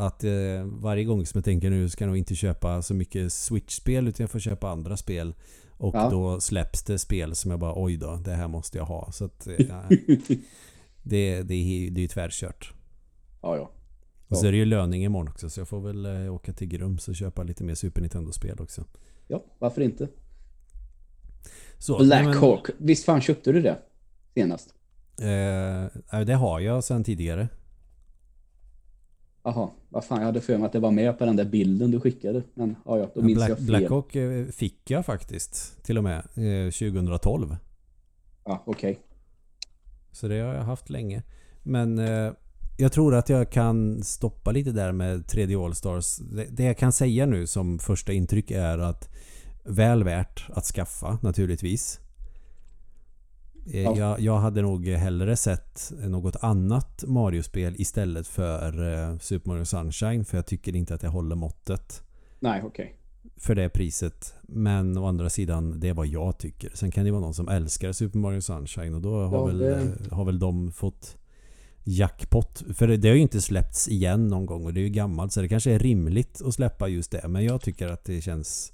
[SPEAKER 2] Att eh, varje gång som jag tänker nu ska jag nog inte köpa så mycket Switch-spel utan jag får köpa andra spel. Och
[SPEAKER 1] Ja.
[SPEAKER 2] då släpps det spel som jag bara oj då, det här måste jag ha. Så att, eh, ja, det, det, är- det är ju tvärkört.
[SPEAKER 1] Ja, ja.
[SPEAKER 2] Och så är det ju löning imorgon också så jag får väl eh, åka till Grums och köpa lite mer Super Nintendo-spel också.
[SPEAKER 1] Ja, varför inte?
[SPEAKER 2] Så, nej, men,
[SPEAKER 1] Black Hawk. Visst fan köpte du det senast?
[SPEAKER 2] Eh, det har jag sedan tidigare.
[SPEAKER 1] Jaha, vad fan, jag hade för mig att det var med på den där bilden du skickade. Men ja, ja, då minns
[SPEAKER 2] Black,
[SPEAKER 1] jag fel.
[SPEAKER 2] Blackhawk eh, fick jag faktiskt till och med eh, 2012.
[SPEAKER 1] Ja, okej.
[SPEAKER 2] Så det har jag haft länge. Men eh, jag tror att jag kan stoppa lite där med 3D All-Stars. Det, det jag kan säga nu som första intryck är att väl värt att skaffa naturligtvis. Eh,
[SPEAKER 1] Ja.
[SPEAKER 2] Jag, jag hade nog hellre sett något annat Mario-spel istället för eh, Super Mario Sunshine för jag tycker inte att det håller måttet
[SPEAKER 1] Nej, okej.
[SPEAKER 2] för det priset. Men å andra sidan, det är vad jag tycker. Sen kan det vara någon som älskar Super Mario Sunshine och då har,
[SPEAKER 1] Ja,
[SPEAKER 2] väl,
[SPEAKER 1] det-
[SPEAKER 2] eh, har väl de fått jackpot. För det, det har ju inte släppts igen någon gång och det är ju gammalt så det kanske är rimligt att släppa just det. Men jag tycker att det känns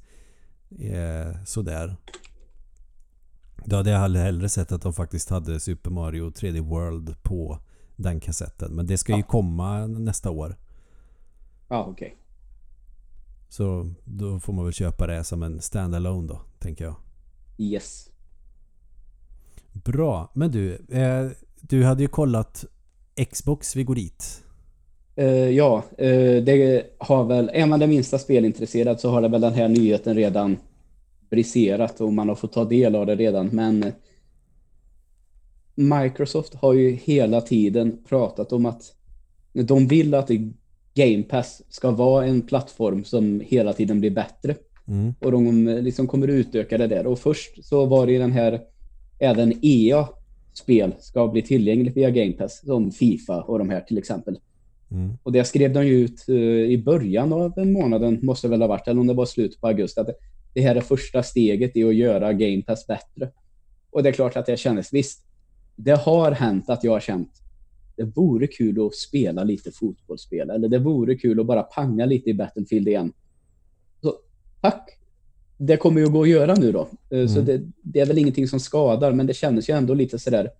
[SPEAKER 2] eh, sådär. Då hade jag hellre- sett att de faktiskt hade Super Mario 3D World på den kassetten. Men det ska ju
[SPEAKER 1] Ja.
[SPEAKER 2] komma nästa år.
[SPEAKER 1] Ja, okej.
[SPEAKER 2] Så då får man väl köpa det som en standalone då, tänker jag.
[SPEAKER 1] Yes.
[SPEAKER 2] Bra. Men du, eh, du hade ju kollat Xbox vi går dit.
[SPEAKER 1] Eh, ja, eh, det har väl, är man det minsta spelintresserad så har det väl den här nyheten redan briserat och man har fått ta del av det redan. Men eh, Microsoft har ju hela tiden pratat om att de vill att Game Pass ska vara en plattform som hela tiden blir bättre.
[SPEAKER 2] Mm.
[SPEAKER 1] Och de liksom kommer utöka det där. Och först så var det ju den här, även EA-spel ska bli tillgängligt via Game Pass, som Fifa och de här till exempel.
[SPEAKER 2] Mm.
[SPEAKER 1] Och det skrev de ju ut eh, i början av månaden, måste väl ha varit, eller om det var slutet på augusti, att det här är första steget i att göra Game Pass bättre. Och det är klart att det kändes, visst, det har hänt att jag har känt, det vore kul att spela lite fotbollsspel, eller det vore kul att bara panga lite i Battlefield igen. Så tack! Det kommer ju att gå att göra nu då. Eh, Så
[SPEAKER 2] Mm.
[SPEAKER 1] det, det är väl ingenting som skadar, men det kändes ju ändå lite sådär,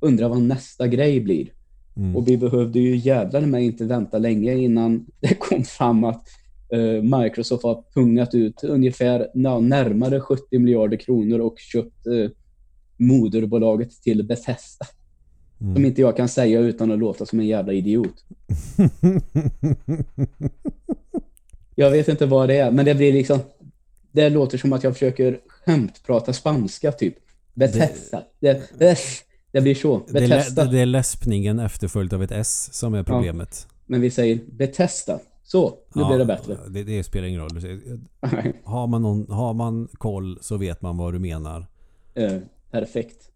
[SPEAKER 1] undrar vad nästa grej blir.
[SPEAKER 2] Mm.
[SPEAKER 1] Och vi behövde ju jävlar med inte vänta länge innan det kom fram att Microsoft har pungat ut ungefär ja, närmare 70 miljarder kronor och köpt eh, moderbolaget till Bethesda. Som
[SPEAKER 2] Mm.
[SPEAKER 1] inte jag kan säga utan att låta som en jävla idiot. Jag vet inte vad det är, men det blir liksom... Det låter som att jag försöker skämtprata spanska typ. Bethesda. Det, det, det blir så. Bethesda.
[SPEAKER 2] det är läspningen efterföljt av ett S som är problemet.
[SPEAKER 1] Men vi säger Bethesda. Så, nu
[SPEAKER 2] Ja,
[SPEAKER 1] blir det bättre.
[SPEAKER 2] Det, det spelar ingen roll. Har man, någon, har man koll så vet man vad du menar.
[SPEAKER 1] Eh, perfekt.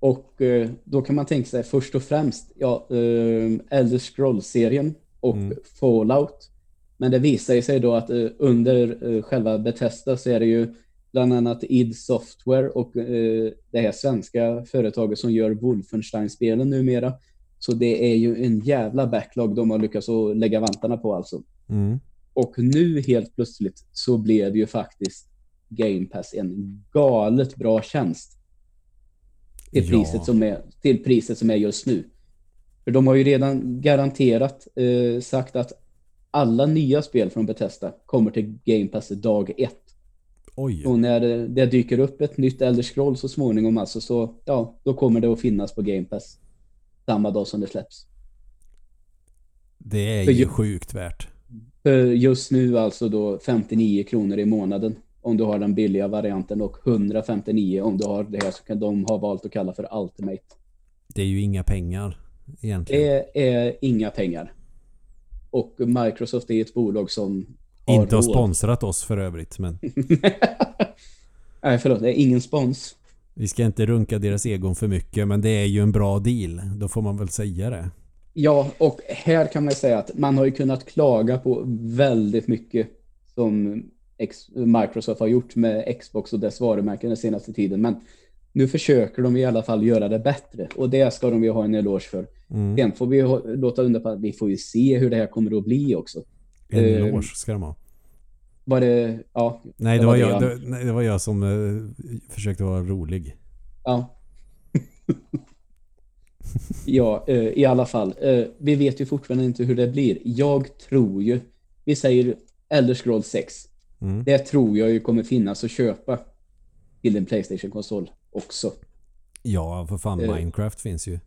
[SPEAKER 1] Och eh, då kan man tänka sig först och främst, ja, eh, Elder Scrolls-serien och
[SPEAKER 2] Mm.
[SPEAKER 1] Fallout. Men det visar ju sig då att eh, under eh, själva Bethesda så är det ju bland annat id Software och eh, det här svenska företaget som gör Wolfenstein-spelen numera. Så det är ju en jävla backlog de har lyckats att lägga vantarna på alltså.
[SPEAKER 2] Mm.
[SPEAKER 1] Och nu helt plötsligt så blev ju faktiskt Game Pass en galet bra tjänst. Till
[SPEAKER 2] Ja.
[SPEAKER 1] priset, som är, till priset som är just nu. För de har ju redan garanterat eh, sagt att alla nya spel från Bethesda kommer till Game Pass dag ett.
[SPEAKER 2] Oj.
[SPEAKER 1] Och när det, det dyker upp ett nytt Elder Scroll så småningom alltså så, ja, då kommer det att finnas på Game Pass. Samma dag som det släpps.
[SPEAKER 2] Det är ju
[SPEAKER 1] ju-
[SPEAKER 2] sjukt värt.
[SPEAKER 1] För just nu alltså då 59 kronor i månaden om du har den billiga varianten och 159 om du har det här som de har valt att kalla för Ultimate.
[SPEAKER 2] Det är ju inga pengar egentligen.
[SPEAKER 1] Det är inga pengar. Och Microsoft är ett bolag som har
[SPEAKER 2] Inte har
[SPEAKER 1] råd.
[SPEAKER 2] sponsrat oss för övrigt. Men
[SPEAKER 1] Nej, förlåt. Det är ingen spons.
[SPEAKER 2] vi ska inte runka deras egon för mycket. Men det är ju en bra deal. Då får man väl säga det.
[SPEAKER 1] Ja, och här kan man säga att man har ju kunnat klaga på väldigt mycket som Microsoft har gjort med Xbox och dess varumärken den senaste tiden. Men nu försöker de i alla fall göra det bättre och det ska de ju ha en eloge för.
[SPEAKER 2] Mm.
[SPEAKER 1] Sen får vi låta undra på att vi får ju se hur det här kommer att bli också.
[SPEAKER 2] En
[SPEAKER 1] Eh,
[SPEAKER 2] eloge ska de ha.
[SPEAKER 1] Var det, ja,
[SPEAKER 2] Nej,
[SPEAKER 1] det
[SPEAKER 2] det var, jag,
[SPEAKER 1] det
[SPEAKER 2] nej, det var jag som eh, försökte vara rolig.
[SPEAKER 1] ja. ja, eh, i alla fall. Eh, vi vet ju fortfarande inte hur det blir. Jag tror ju, vi säger Elder Scrolls 6.
[SPEAKER 2] Mm.
[SPEAKER 1] Det tror jag ju kommer finnas att köpa till en Playstation-konsol också.
[SPEAKER 2] Ja, för fan.
[SPEAKER 1] Eh.
[SPEAKER 2] Minecraft finns ju.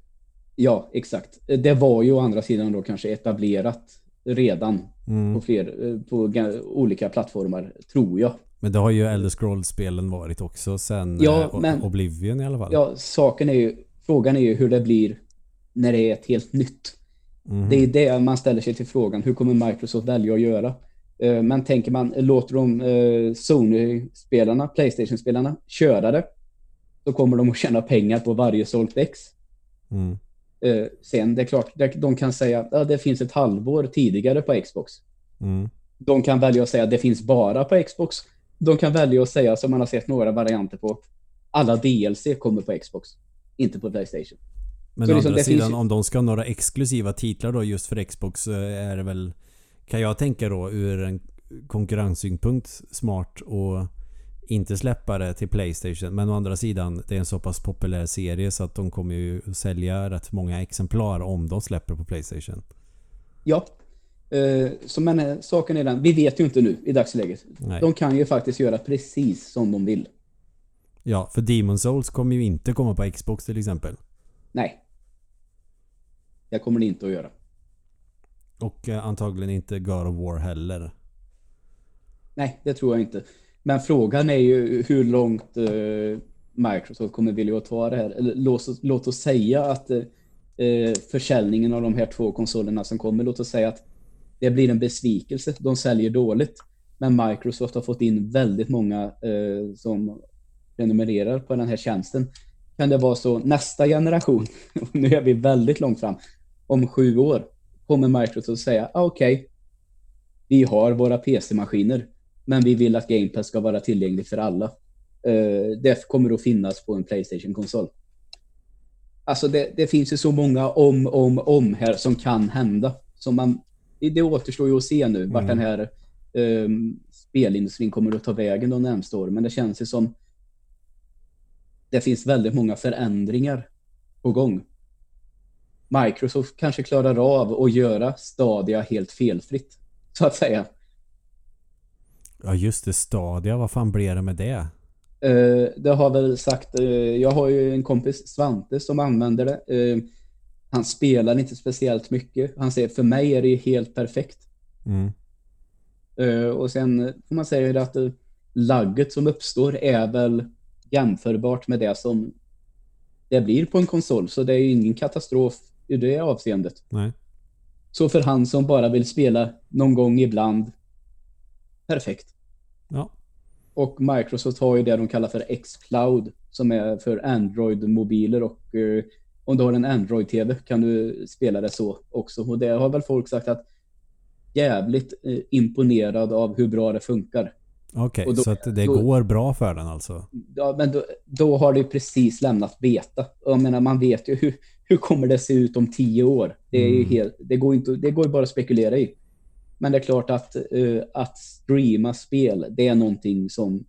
[SPEAKER 1] Ja, exakt. Det var ju å andra sidan då kanske etablerat redan på
[SPEAKER 2] Mm.
[SPEAKER 1] fler, eh, på olika plattformar, tror jag.
[SPEAKER 2] Men det har ju Elder Scrolls-spelen varit också sen
[SPEAKER 1] Ja, men-
[SPEAKER 2] Oblivion i alla fall.
[SPEAKER 1] Ja, saken är ju, frågan är ju hur det blir när det är ett helt nytt.
[SPEAKER 2] Mhm.
[SPEAKER 1] Det är det man ställer sig till frågan. Hur kommer Microsoft välja att göra? Eh, Men tänker man, låter de eh, Sony-spelarna, Playstation-spelarna köra det, så kommer de att tjäna pengar på varje sålt ex.
[SPEAKER 2] Mm.
[SPEAKER 1] Eh, sen, det är klart, de kan säga att ja, det finns ett halvår tidigare på Xbox.
[SPEAKER 2] Mm.
[SPEAKER 1] De kan välja att säga att det finns bara på Xbox. De kan välja att säga, som man har sett några varianter på, alla DLC kommer på Xbox, inte på Playstation.
[SPEAKER 2] Men å
[SPEAKER 1] liksom,
[SPEAKER 2] andra sidan, om de ska ha några exklusiva titlar då just för Xbox så är det väl kan jag tänka då ur en konkurrenssynpunkt smart och inte släppa det till Playstation. Men å andra sidan, det är en så pass populär serie så att de kommer ju sälja rätt många exemplar om de släpper på Playstation.
[SPEAKER 1] Ja, eh, så men eh, saken är den, vi vet ju inte nu i dagsläget.
[SPEAKER 2] Nej.
[SPEAKER 1] De kan ju faktiskt göra precis som de vill.
[SPEAKER 2] Ja, för Demon Souls kommer ju inte komma på Xbox till exempel.
[SPEAKER 1] Nej. Det kommer det inte att göra.
[SPEAKER 2] Och eh, antagligen inte God of War heller.
[SPEAKER 1] Nej, det tror jag inte. Men frågan är ju hur långt eh, Microsoft kommer vilja ta det här. Eller låt oss, låt oss säga att eh, eh, försäljningen av de här två konsolerna som kommer, låt oss säga att det blir en besvikelse. De säljer dåligt. Men Microsoft har fått in väldigt många eh, som prenumererar på den här tjänsten. Kan det vara så nästa generation, och nu är vi väldigt långt fram, om sju år kommer Microsoft att säga ah, okej, vi har våra PC-maskiner, men vi vill att Game Pass ska vara tillgänglig för alla. Eh, det kommer att finnas på en Playstation-konsol. Alltså det, det finns ju så många om, om, om här som kan hända. Som man, det återstår ju att se nu vart
[SPEAKER 2] Mm.
[SPEAKER 1] den här um, spelindustrin kommer att ta vägen de närmaste åren. Men det känns ju som det finns väldigt många förändringar på gång. Microsoft kanske klarar av att göra Stadia helt felfritt, så att säga.
[SPEAKER 2] Ja just det, Stadia. Vad fan blev det med det?
[SPEAKER 1] Uh, det har väl sagt, uh, jag har ju en kompis, Svante, som använder det. Uh, han spelar inte speciellt mycket. Han säger, för mig är det helt perfekt.
[SPEAKER 2] Mm.
[SPEAKER 1] och sen får man säga att lagget som uppstår är väl jämförbart med det som det blir på en konsol. Så det är ju ingen katastrof i det avseendet.
[SPEAKER 2] Nej.
[SPEAKER 1] Så för han som bara vill spela någon gång ibland, perfekt.
[SPEAKER 2] Ja.
[SPEAKER 1] Och Microsoft har ju det de kallar för X-Cloud som är för Android-mobiler och eh, om du har en Android-TV kan du spela det så också. Och det har väl folk sagt att jävligt eh, imponerad av hur bra det funkar.
[SPEAKER 2] Okej, okay, så att det då, går bra för den alltså?
[SPEAKER 1] Ja, men då, då har det precis lämnat beta. Jag menar, man vet ju hur, hur kommer det se ut om tio år? Det, är mm. helt, det, går inte, det går bara att spekulera i. Men det är klart att, uh, att streama spel, det är någonting som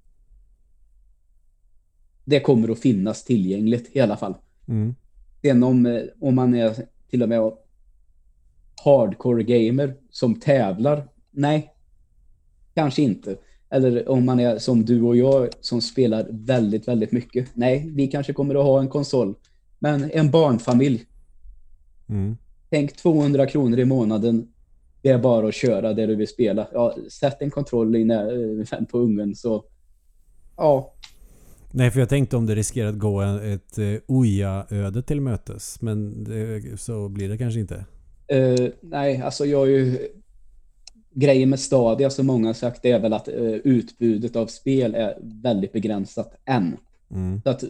[SPEAKER 1] det kommer att finnas tillgängligt i alla fall.
[SPEAKER 2] Mm.
[SPEAKER 1] Sen om, eh, om man är till och med hardcore gamer som tävlar, nej, kanske inte. Eller om man är som du och jag som spelar väldigt, väldigt mycket. Nej, vi kanske kommer att ha en konsol. Men en barnfamilj.
[SPEAKER 2] Mm.
[SPEAKER 1] Tänk 200 kronor i månaden. Det är bara att köra det du vill spela. Ja, sätt en kontroll in äh, på ungen så... Ja.
[SPEAKER 2] Nej, för jag tänkte om det riskerar att gå ett uh, Oja-öde till mötes. Men det, så blir det kanske inte.
[SPEAKER 1] Uh, nej, alltså jag är ju grejen med Stadia som många har sagt är väl att uh, utbudet av spel är väldigt begränsat än.
[SPEAKER 2] Mm.
[SPEAKER 1] Så att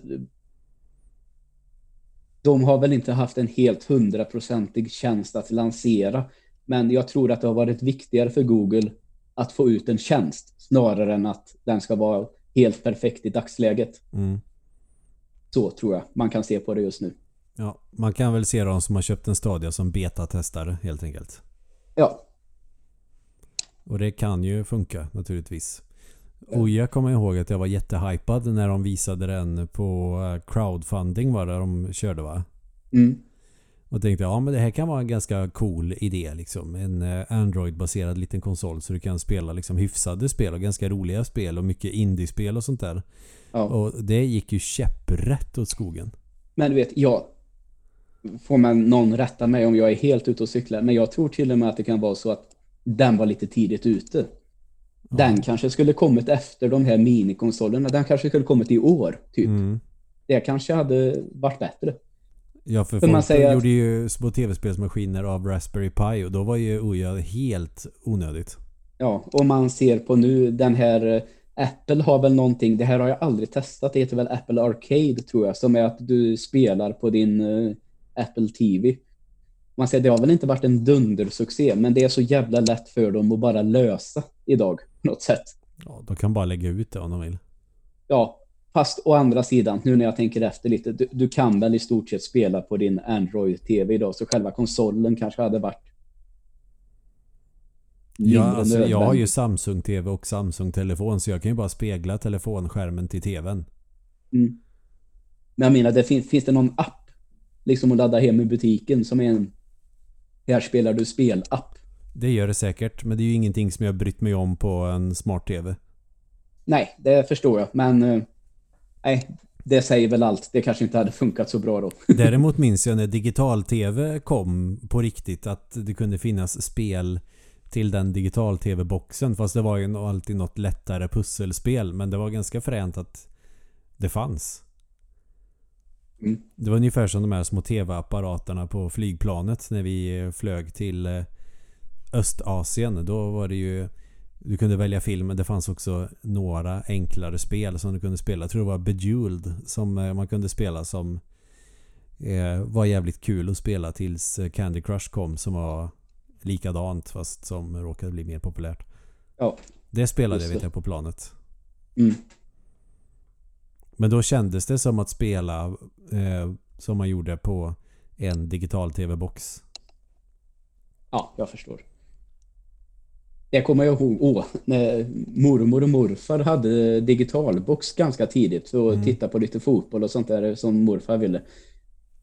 [SPEAKER 1] de har väl inte haft en helt hundraprocentig tjänst att lansera. Men jag tror att det har varit viktigare för Google att få ut en tjänst snarare än att den ska vara helt perfekt i dagsläget.
[SPEAKER 2] Mm.
[SPEAKER 1] Så tror jag man kan se på det just nu.
[SPEAKER 2] Ja, man kan väl se de som har köpt en Stadia som beta-testare helt enkelt.
[SPEAKER 1] Ja,
[SPEAKER 2] och det kan ju funka naturligtvis. Och jag kommer ihåg att jag var jättehypad när de visade den på eh, crowdfunding var det de körde va?
[SPEAKER 1] Mm.
[SPEAKER 2] Och tänkte ja men det här kan vara en ganska cool idé liksom. En eh, Android-baserad liten konsol så du kan spela liksom hyfsade spel och ganska roliga spel och mycket indiespel och sånt där.
[SPEAKER 1] Ja.
[SPEAKER 2] Och det gick ju käpprätt åt skogen.
[SPEAKER 1] Men du vet, jag får man någon rätta mig om jag är helt ute och cyklar. Men jag tror till och med att det kan vara så att den var lite tidigt ute. Den ja. kanske skulle kommit efter de här minikonsolerna. Den kanske skulle kommit i år, typ.
[SPEAKER 2] Mm.
[SPEAKER 1] Det kanske hade varit bättre.
[SPEAKER 2] Ja, för, för folk man säger gjorde ju små tv-spelsmaskiner av Raspberry Pi och då var ju Oja helt onödigt.
[SPEAKER 1] Ja, och man ser på nu den här eh, Apple har väl någonting, det här har jag aldrig testat, det heter väl Apple Arcade tror jag, som är att du spelar på din uh, Apple TV man säger det har väl inte varit en dundersuccé, men det är så jävla lätt för dem att bara lösa idag på något sätt.
[SPEAKER 2] Ja, de kan bara lägga ut det om de vill.
[SPEAKER 1] Ja, fast å andra sidan, nu när jag tänker efter lite, du, du kan väl i stort sett spela på din Android-TV idag, så själva konsolen kanske hade varit
[SPEAKER 2] Ja, alltså jag har ju Samsung-TV och Samsung-telefon så jag kan ju bara spegla telefonskärmen till TVn.
[SPEAKER 1] Mm. Men jag menar, det finns, finns det någon app liksom att ladda hem i butiken som är en här spelar du spelapp.
[SPEAKER 2] Det gör det säkert, men det är ju ingenting som jag brytt mig om på en smart-tv.
[SPEAKER 1] Nej, det förstår jag, men uh, nej, det säger väl allt. Det kanske inte hade funkat så bra då.
[SPEAKER 2] Däremot minns jag när digital-tv kom på riktigt att det kunde finnas spel till den digital-tv-boxen. Fast det var ju alltid något lättare pusselspel. Men det var ganska fränt att det fanns.
[SPEAKER 1] Mm.
[SPEAKER 2] Det var ungefär som de här små tv-apparaterna på flygplanet när vi flög till eh, Östasien. Då var det ju du kunde välja film det fanns också några enklare spel som du kunde spela. Jag tror det var Bejeweled som eh, man kunde spela som eh, var jävligt kul att spela tills Candy Crush kom som var likadant fast som råkade bli mer populärt.
[SPEAKER 1] Ja.
[SPEAKER 2] Det spelade jag vet jag på planet.
[SPEAKER 1] Mm.
[SPEAKER 2] Men då kändes det som att spela eh, som man gjorde på en digital tv-box.
[SPEAKER 1] Ja, jag förstår. Jag kommer ihåg åh, när mormor och morfar hade digitalbox ganska tidigt för att mm. titta på lite fotboll och sånt där som morfar ville.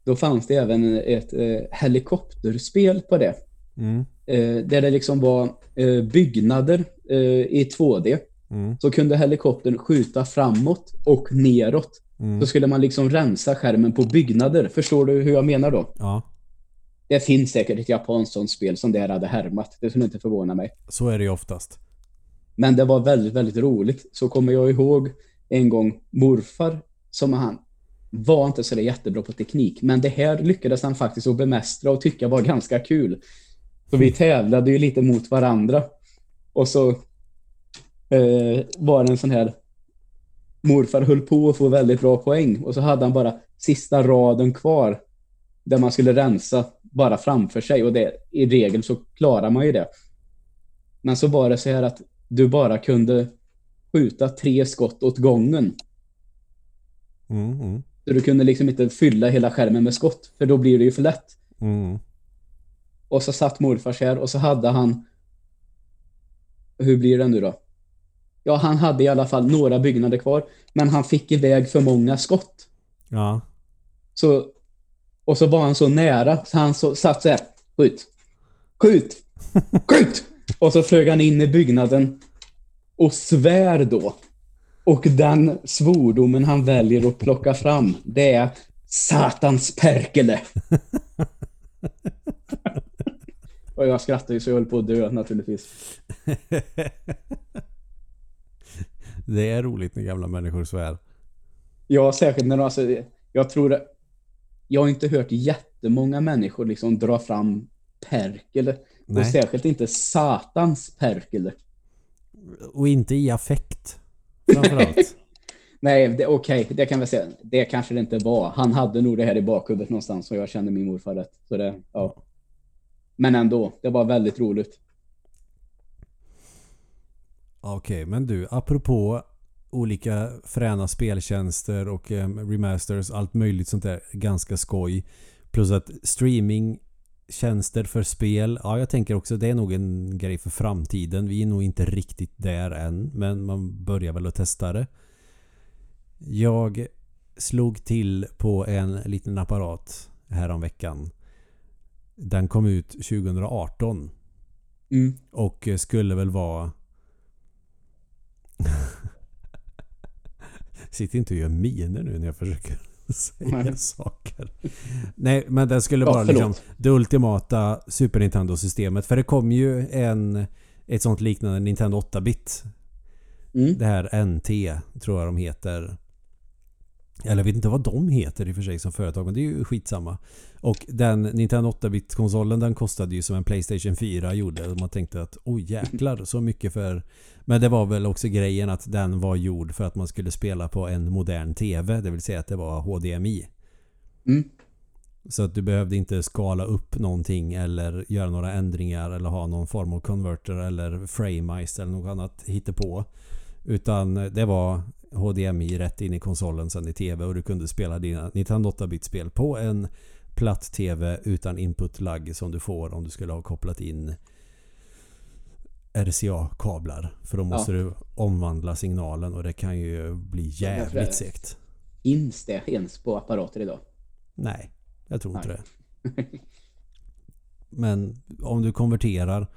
[SPEAKER 1] då fanns det även ett eh, helikopterspel på det.
[SPEAKER 2] Mm.
[SPEAKER 1] Eh, där det liksom var eh, byggnader eh, i 2D.
[SPEAKER 2] Mm.
[SPEAKER 1] Så kunde helikoptern skjuta framåt och neråt.
[SPEAKER 2] Mm.
[SPEAKER 1] Så skulle man liksom rensa skärmen på byggnader. Förstår du hur jag menar då?
[SPEAKER 2] Ja,
[SPEAKER 1] Det finns säkert ett japanskt sånt spel som det här hade härmat. Det skulle inte förvåna mig.
[SPEAKER 2] så är det ju oftast.
[SPEAKER 1] Men det var väldigt, väldigt roligt. Så kommer jag ihåg en gång morfar som han var inte så jättebra på teknik. Men det här lyckades han faktiskt att bemästra och tycka var ganska kul. Så vi tävlade ju lite mot varandra. Och så eh, var en sån här morfar höll på att få väldigt bra poäng och så hade han bara sista raden kvar där man skulle rensa bara framför sig och det, i regel så klarar man ju det. Men så var det så här att du bara kunde skjuta tre skott åt gången.
[SPEAKER 2] Mm, mm,
[SPEAKER 1] Så du kunde liksom inte fylla hela skärmen med skott för då blir det ju för lätt.
[SPEAKER 2] mm.
[SPEAKER 1] Och så satt morfar här och så hade han hur blir det nu då? Ja, han hade i alla fall några byggnader kvar, men han fick iväg för många skott.
[SPEAKER 2] Ja.
[SPEAKER 1] Så, och så var han så nära, så han så, satt så här. Skjut! Skjut! Skjut! Och så flög han in i byggnaden och svär då. Och den svordomen han väljer att plocka fram, det är Satans perkele. och jag skrattade ju så jag höll på att dö naturligtvis.
[SPEAKER 2] Det är roligt när gamla människor svär.
[SPEAKER 1] Ja, särskilt när de, alltså, jag tror det, jag har inte hört jättemånga människor liksom dra fram perkele. Och
[SPEAKER 2] Nej.
[SPEAKER 1] särskilt inte satans perkele.
[SPEAKER 2] Och inte i affekt. Framförallt.
[SPEAKER 1] Nej, okej, det kan vi säga. Det kanske det inte var. Han hade nog det här i bakhuvudet någonstans och jag kände min morfar rätt. Så det, ja. Men ändå, det var väldigt roligt.
[SPEAKER 2] Okej, men du, apropå olika fräna speltjänster och eh, remasters, allt möjligt sånt där, ganska skoj. Plus att streamingtjänster för spel, ja jag tänker också det är nog en grej för framtiden. Vi är nog inte riktigt där än, men man börjar väl att testa det. Jag slog till på en liten apparat häromveckan. Den kom ut 2018
[SPEAKER 1] Mm.
[SPEAKER 2] och skulle väl vara Sitt inte och gör miner nu när jag försöker säga
[SPEAKER 1] Nej.
[SPEAKER 2] saker. Nej, men den skulle vara liksom det ultimata Super Nintendo-systemet. För det kom ju en ett sånt liknande Nintendo 8-bit.
[SPEAKER 1] Mm.
[SPEAKER 2] Det här NT tror jag de heter. Eller jag vet inte vad de heter i och för sig som företag men det är ju skitsamma. Och den Nintendo 8-bit-konsolen den kostade ju som en Playstation 4 gjorde. Och man tänkte att oj jäklar så mycket för... Men det var väl också grejen att den var gjord för att man skulle spela på en modern TV. Det vill säga att det var HDMI.
[SPEAKER 1] Mm.
[SPEAKER 2] Så att du behövde inte skala upp någonting eller göra några ändringar eller ha någon form av converter eller frameister eller något annat hittepå. Utan det var HDMI rätt in i konsolen sen i TV och du kunde spela dina Nintendo 8-bit-spel på en platt TV utan input-lagg som du får om du skulle ha kopplat in RCA-kablar. För då måste du omvandla signalen och det kan ju bli jävligt segt.
[SPEAKER 1] Finns det ens på apparater idag?
[SPEAKER 2] Nej, jag tror inte
[SPEAKER 1] Nej.
[SPEAKER 2] det. Men om du konverterar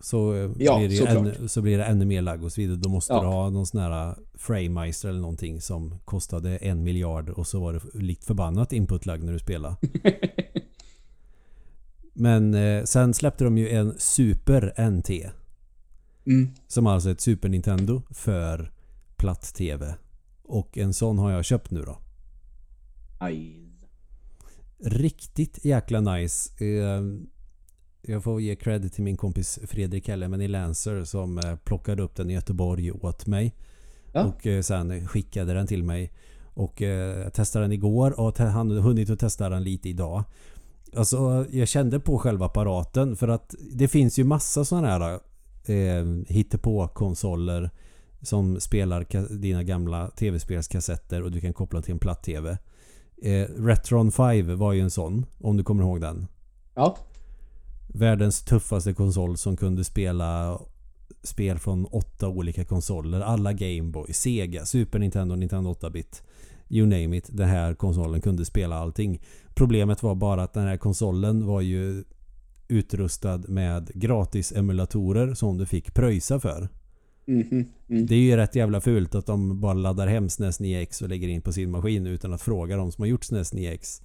[SPEAKER 2] så, eh,
[SPEAKER 1] Ja,
[SPEAKER 2] blir, det ännu, så blir det ännu mer lagg och så vidare. Då måste
[SPEAKER 1] Ja.
[SPEAKER 2] du ha någon sån här framemeister eller någonting som kostade en miljard och så var det likt förbannat input-lagg när du spelade. Men eh, sen släppte de ju en Super NT.
[SPEAKER 1] Mm.
[SPEAKER 2] Som alltså är ett Super Nintendo för platt-TV. Och en sån har jag köpt nu då.
[SPEAKER 1] Aj.
[SPEAKER 2] Riktigt jäkla nice. Eh, Jag får ge credit till min kompis Fredrik Hellemen i Lancer som eh, plockade upp den i Göteborg åt mig.
[SPEAKER 1] Ja.
[SPEAKER 2] Och eh, sen skickade den till mig. Och eh, jag testade den igår och han hunnit att testa den lite idag. Alltså jag kände på själva apparaten för att det finns ju massa sådana här eh, hittepå-konsoler som spelar dina gamla tv-spelskassetter och du kan koppla till en platt-tv. Eh, Retron 5 var ju en sån, om du kommer ihåg den.
[SPEAKER 1] Ja.
[SPEAKER 2] Världens tuffaste konsol som kunde spela spel från åtta olika konsoler. Alla Gameboy, Sega, Super Nintendo, Nintendo 8-bit. you name it, den här konsolen kunde spela allting. Problemet var bara att den här konsolen var ju utrustad med gratis emulatorer som du fick pröjsa för.
[SPEAKER 1] Mhm, mm.
[SPEAKER 2] Det är ju rätt jävla fult att de bara laddar hem SNES 9X och lägger in på sin maskin utan att fråga de som har gjort SNES 9X.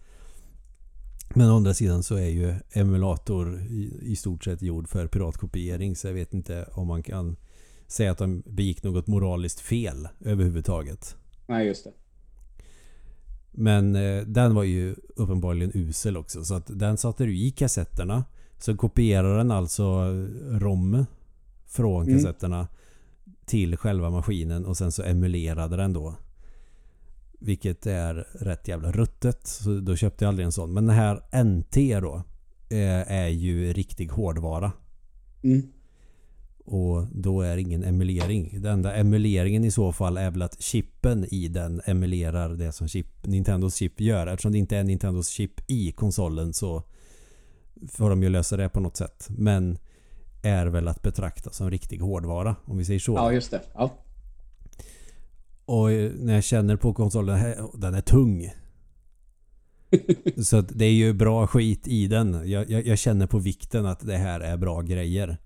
[SPEAKER 2] Men å andra sidan så är ju emulator i, i stort sett gjord för piratkopiering så jag vet inte om man kan säga att de begick något moraliskt fel överhuvudtaget.
[SPEAKER 1] Nej, just det.
[SPEAKER 2] Men eh, den var ju uppenbarligen usel också så att den satte du i kassetterna så kopierar den alltså ROM från
[SPEAKER 1] Mm.
[SPEAKER 2] kassetterna till själva maskinen och sen så emulerade den då. Vilket är rätt jävla ruttet. Så då köpte jag aldrig en sån. Men den här NT då eh, är ju riktig hårdvara.
[SPEAKER 1] Mm.
[SPEAKER 2] Och då är ingen emulering. Den enda emuleringen i så fall är väl att chippen i den emulerar det som chip, Nintendos chip gör. Eftersom det inte är Nintendos chip i konsolen så får de ju lösa det på något sätt. Men är väl att betrakta som riktig hårdvara om vi säger så.
[SPEAKER 1] Ja, just det. Ja.
[SPEAKER 2] Och när jag känner på konsolen, den är tung. Så det är ju bra skit i den. Jag, jag, jag känner på vikten att det här är bra grejer.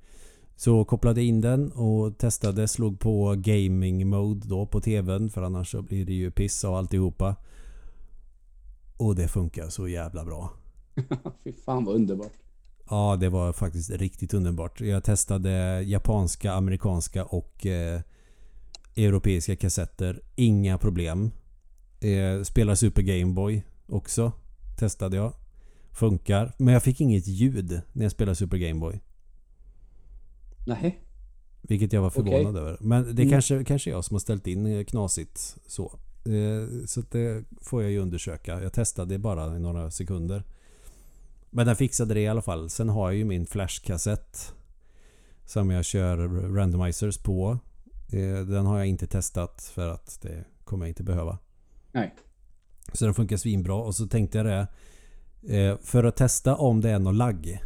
[SPEAKER 2] Så kopplade in den och testade, slog på gaming mode då på tvn för annars så blir det ju piss av alltihopa. Och det funkar så jävla bra.
[SPEAKER 1] Fy fan vad underbart.
[SPEAKER 2] Ja, det var faktiskt riktigt underbart. Jag testade japanska, amerikanska och eh, europeiska kassetter. Inga problem. Eh, spelar Super Game Boy också. Testade jag. Funkar. Men jag fick inget ljud när jag spelade Super Game Boy.
[SPEAKER 1] Nej.
[SPEAKER 2] Vilket jag var förvånad
[SPEAKER 1] Okej.
[SPEAKER 2] över. Men det är
[SPEAKER 1] Mm.
[SPEAKER 2] kanske, kanske jag som har ställt in eh, knasigt så. Eh, Så det får jag ju undersöka. Jag testade bara i några sekunder. Men den fixade det i alla fall. Sen har jag ju min flashkassett. Som jag kör randomizers på. Eh, Den har jag inte testat för att det kommer jag inte behöva.
[SPEAKER 1] Nej.
[SPEAKER 2] Så den funkar svinbra. Och så tänkte jag det. eh, För att testa om det är någon lagg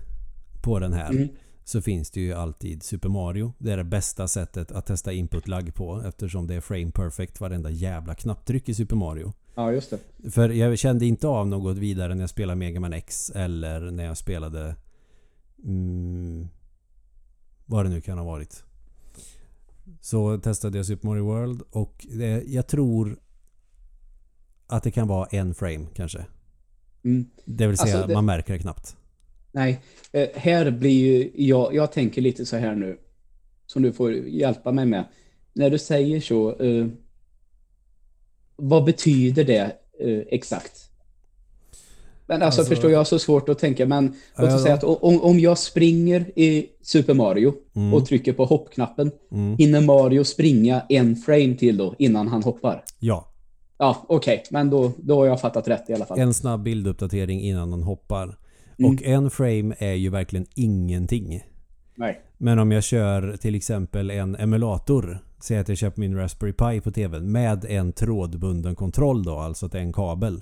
[SPEAKER 2] på den här.
[SPEAKER 1] Mm.
[SPEAKER 2] Så finns det ju alltid Super Mario. Det är det bästa sättet att testa input lag på. Eftersom det är frame perfect varenda jävla knapptryck i Super Mario.
[SPEAKER 1] Ja, just det.
[SPEAKER 2] För jag kände inte av något vidare när jag spelade Mega Man X eller när jag spelade... Mm, vad det nu kan ha varit. Så testade jag Super Mario World och det, jag tror att det kan vara en frame kanske.
[SPEAKER 1] Mm.
[SPEAKER 2] Det vill säga
[SPEAKER 1] Alltså, det-
[SPEAKER 2] man märker det knappt.
[SPEAKER 1] Nej, eh, här blir ju jag, jag tänker lite så här nu, som du får hjälpa mig med. När du säger så, eh, vad betyder det eh, exakt? Men alltså,
[SPEAKER 2] Alltså-
[SPEAKER 1] förstår jag så svårt att tänka, men låt
[SPEAKER 2] Ja,
[SPEAKER 1] oss säga att om, om jag springer i Super Mario
[SPEAKER 2] Mm.
[SPEAKER 1] och trycker på hoppknappen,
[SPEAKER 2] Mm.
[SPEAKER 1] hinner Mario springa en frame till då innan han hoppar?
[SPEAKER 2] Ja,
[SPEAKER 1] Ja, okej, men då, då har jag fattat rätt i alla fall.
[SPEAKER 2] en snabb bilduppdatering innan man hoppar.
[SPEAKER 1] Mm.
[SPEAKER 2] Och en frame är ju verkligen ingenting.
[SPEAKER 1] Nej.
[SPEAKER 2] Men om jag kör till exempel en emulator. Säg att jag köper min Raspberry Pi på TVn med en trådbunden kontroll då, alltså att det är en kabel.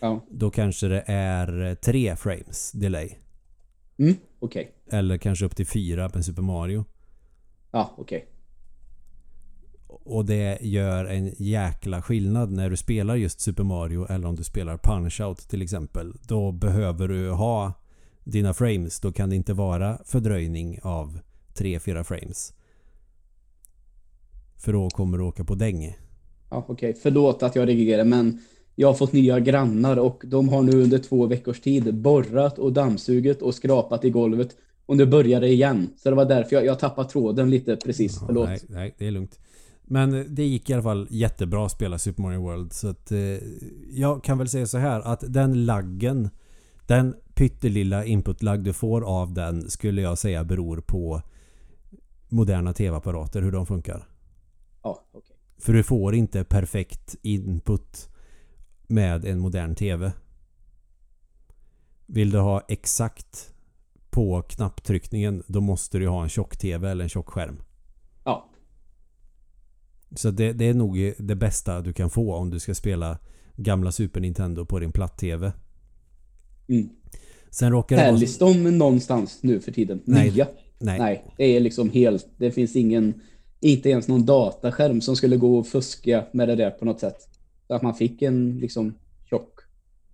[SPEAKER 1] Ja.
[SPEAKER 2] Då kanske det är tre frames delay.
[SPEAKER 1] Mm, okej.
[SPEAKER 2] Eller kanske upp till fyra med Super Mario.
[SPEAKER 1] Ja, okej.
[SPEAKER 2] Och det gör en jäkla skillnad när du spelar just Super Mario eller om du spelar Punch-Out till exempel. Då behöver du ha dina frames. Då kan det inte vara fördröjning av 3-4 frames. För då kommer du åka på däng.
[SPEAKER 1] Ja, okej. Förlåt att jag reagerar, men jag har fått nya grannar och de har nu under två veckors tid borrat och dammsugit och skrapat i golvet. Och nu börjar det igen. Så det var därför jag, jag tappade tråden lite precis.
[SPEAKER 2] Ja,
[SPEAKER 1] Förlåt.
[SPEAKER 2] nej, nej, det är lugnt. Men eh, det gick i alla fall jättebra att spela Super Mario World. Så att eh, jag kan väl säga så här att den laggen Den pyttelilla input-lagg du får av den skulle jag säga beror på moderna tv-apparater, hur de funkar.
[SPEAKER 1] Ja, okej.
[SPEAKER 2] För du får inte perfekt input med en modern TV. Vill du ha exakt på knapptryckningen då måste du ha en tjock-TV eller en tjock skärm.
[SPEAKER 1] Ja.
[SPEAKER 2] Så det, det är nog det bästa du kan få om du ska spela gamla Super Nintendo på din platt-TV.
[SPEAKER 1] Mm.
[SPEAKER 2] Sen råkar det vara...
[SPEAKER 1] De någonstans nu för tiden?
[SPEAKER 2] Nej.
[SPEAKER 1] Nya?
[SPEAKER 2] Nej.
[SPEAKER 1] Nej, det är liksom helt... Det finns ingen... Inte ens någon dataskärm som skulle gå och fuska med det där på något sätt. Så att man fick en liksom tjock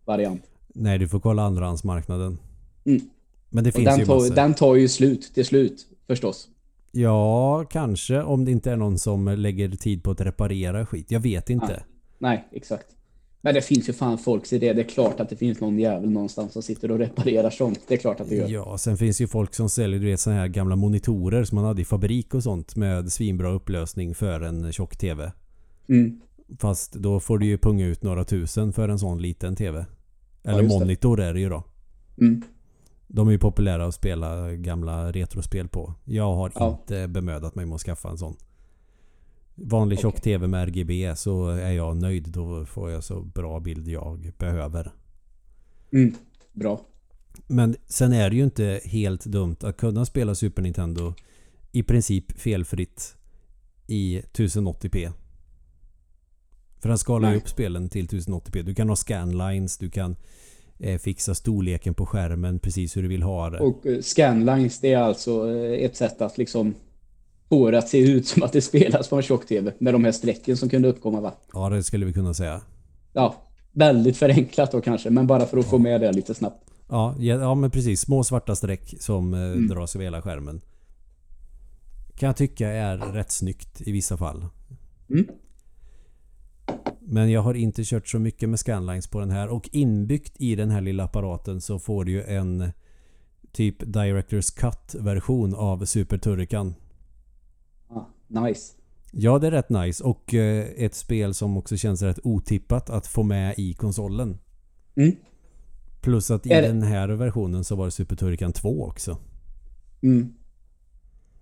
[SPEAKER 1] variant.
[SPEAKER 2] Nej, du får kolla andrahandsmarknaden.
[SPEAKER 1] Mm.
[SPEAKER 2] Men det
[SPEAKER 1] Och
[SPEAKER 2] finns
[SPEAKER 1] den
[SPEAKER 2] ju
[SPEAKER 1] tar,
[SPEAKER 2] massor.
[SPEAKER 1] den tar ju slut till slut förstås.
[SPEAKER 2] Ja, kanske om det inte är någon som lägger tid på att reparera skit. Jag vet inte.
[SPEAKER 1] Nej, exakt. Men det finns ju fan folks idé. Det är klart att det finns någon jävel någonstans som sitter och reparerar sånt. Det är klart att det gör.
[SPEAKER 2] Ja, sen finns ju folk som säljer du vet såna här gamla monitorer som man hade i fabrik och sånt med svinbra upplösning för en tjock TV.
[SPEAKER 1] Mm.
[SPEAKER 2] Fast då får du ju punga ut några tusen för en sån liten TV. Eller
[SPEAKER 1] det.
[SPEAKER 2] monitor är det ju då.
[SPEAKER 1] Mm.
[SPEAKER 2] De är ju populära att spela gamla retrospel på. Jag har
[SPEAKER 1] Ja.
[SPEAKER 2] inte bemödat mig med att skaffa en sån. Vanlig tjock
[SPEAKER 1] Okej.
[SPEAKER 2] TV med RGB så är jag nöjd. Då får jag så bra bild jag behöver.
[SPEAKER 1] Mm. Bra.
[SPEAKER 2] Men sen är det ju inte helt dumt att kunna spela Super Nintendo i princip felfritt i 1080p. För den skalar ju upp spelen till 1080p. Du kan ha scanlines, du kan eh, fixa storleken på skärmen precis hur du vill ha det.
[SPEAKER 1] Och eh, scanlines det är alltså eh, ett sätt att liksom få det att se ut som att det spelas på en tjock-tv. Med de här strecken som kunde uppkomma va?
[SPEAKER 2] Ja, det skulle vi kunna säga.
[SPEAKER 1] Ja, väldigt förenklat då kanske. Men bara för att få med det lite snabbt.
[SPEAKER 2] Ja, ja, ja men precis. Små svarta streck som eh,
[SPEAKER 1] Mm.
[SPEAKER 2] dras över hela skärmen. Kan jag tycka är rätt snyggt i vissa fall.
[SPEAKER 1] Mm.
[SPEAKER 2] Men jag har inte kört så mycket med scanlines på den här och inbyggt i den här lilla apparaten så får du ju en typ Directors Cut version av Super Turrican.
[SPEAKER 1] Ah, nice.
[SPEAKER 2] Ja, det är rätt nice och eh, ett spel som också känns rätt otippat att få med i konsolen.
[SPEAKER 1] Mm.
[SPEAKER 2] Plus att i
[SPEAKER 1] det-
[SPEAKER 2] den här versionen så var det Super Turrican 2 också.
[SPEAKER 1] Mm.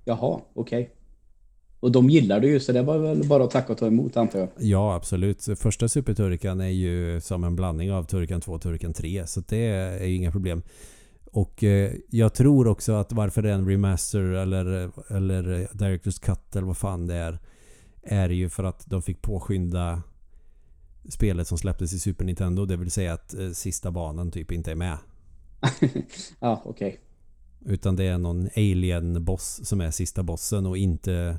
[SPEAKER 1] Jaha, okej. Och de gillar du ju så det var väl bara att tacka och ta emot antar jag.
[SPEAKER 2] Ja, absolut. Första Super Turrican är ju som en blandning av Turrican 2 och Turrican 3. Så det är ju inga problem. Och eh, jag tror också att varför det är en remaster eller, eller Directors Cut eller vad fan det är. Är ju för att de fick påskynda spelet som släpptes i Super Nintendo. Det vill säga att eh, sista banan typ inte är med.
[SPEAKER 1] Ja, okej.
[SPEAKER 2] Utan det är någon alien-boss som är sista bossen och inte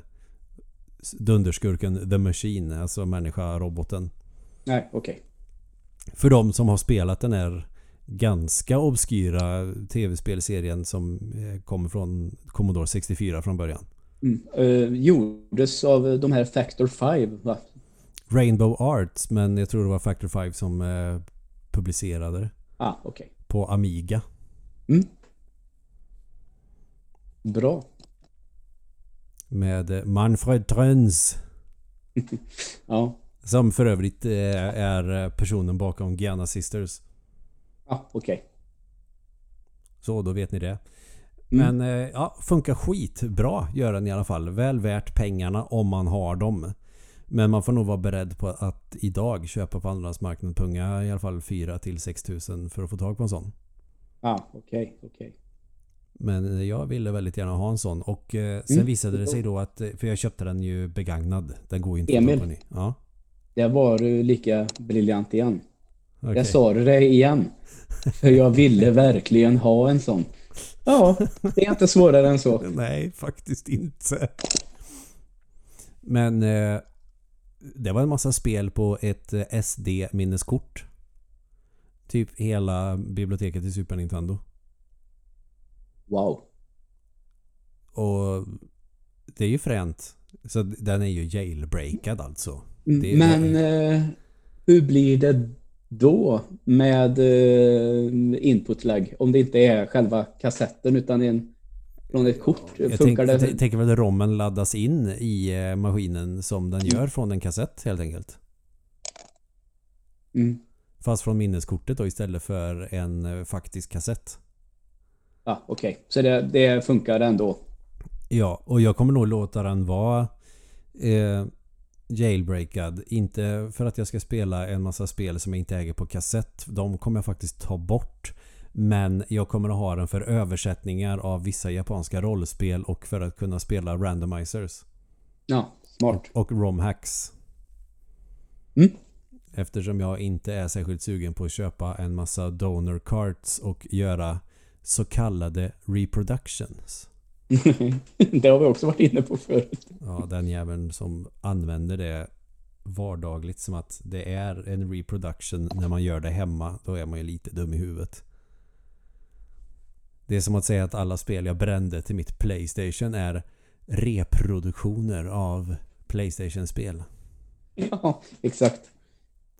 [SPEAKER 2] dunderskurken The Machine. Alltså människa-roboten.
[SPEAKER 1] Nej, okej.
[SPEAKER 2] För de som har spelat den här ganska obskyra tv-spelserien som eh, kommer från Commodore 64 från början.
[SPEAKER 1] Mm. Eh, gjordes av de här Factor 5 va?
[SPEAKER 2] Rainbow Arts, men jag tror det var Factor 5 som eh, publicerade det.
[SPEAKER 1] Ah, okej.
[SPEAKER 2] På Amiga.
[SPEAKER 1] Mm. Bra.
[SPEAKER 2] Med eh, Manfred Tröns.
[SPEAKER 1] Ja.
[SPEAKER 2] Som för övrigt eh, är personen bakom Gianna Sisters.
[SPEAKER 1] Ah, okej.
[SPEAKER 2] Så då vet ni det.
[SPEAKER 1] Mm.
[SPEAKER 2] Men eh, ja, funkar skitbra gör den i alla fall. Väl värt pengarna om man har dem. Men man får nog vara beredd på att idag köpa på andrahandsmarknaden punga i alla fall 4 till 6 tusen för att få tag på en sån.
[SPEAKER 1] Ah, okej, okej.
[SPEAKER 2] Men jag ville väldigt gärna ha en sån och eh, sen
[SPEAKER 1] Mm.
[SPEAKER 2] visade det sig då att, eh, för jag köpte den ju begagnad. Den går ju inte
[SPEAKER 1] Emil.
[SPEAKER 2] på ny. Ja,
[SPEAKER 1] Det var du lika briljant igen.
[SPEAKER 2] okej.
[SPEAKER 1] Jag sa det igen. För jag ville verkligen ha en sån. Ja, det är inte svårare än så.
[SPEAKER 2] Nej, faktiskt inte. Men eh, det var en massa spel på ett eh, SD-minneskort. Typ hela biblioteket i Super Nintendo.
[SPEAKER 1] Wow.
[SPEAKER 2] Och det är ju fränt. Så den är ju jailbreakad alltså.
[SPEAKER 1] Mm, Men eh, hur blir det då med eh, input lag? Om det inte är själva kassetten utan en, från ett kort.
[SPEAKER 2] Jag, tänk,
[SPEAKER 1] Funkar
[SPEAKER 2] jag
[SPEAKER 1] det?
[SPEAKER 2] tän- tänker väl att rommen laddas in i eh, maskinen som den gör från en kassett helt enkelt.
[SPEAKER 1] Mm.
[SPEAKER 2] Fast från minneskortet då istället för en eh, faktisk kassett.
[SPEAKER 1] Ja, okej. Så det, det funkar ändå.
[SPEAKER 2] Ja, och jag kommer nog låta den vara eh, jailbreakad. Inte för att jag ska spela en massa spel som jag inte äger på kassett. De kommer jag faktiskt ta bort. Men jag kommer att ha den för översättningar av vissa japanska rollspel och för att kunna spela randomizers.
[SPEAKER 1] Ja, smart.
[SPEAKER 2] Och romhacks.
[SPEAKER 1] Mm.
[SPEAKER 2] Eftersom jag inte är särskilt sugen på att köpa en massa donor cards och göra så kallade reproductions.
[SPEAKER 1] det har vi också varit inne på förut.
[SPEAKER 2] Ja, den jäveln som använder det vardagligt som att det är en reproduction när man gör det hemma. Då är man ju lite dum i huvudet. Det är som att säga att alla spel jag brände till mitt Playstation är reproduktioner av Playstation-spel.
[SPEAKER 1] Ja, exakt.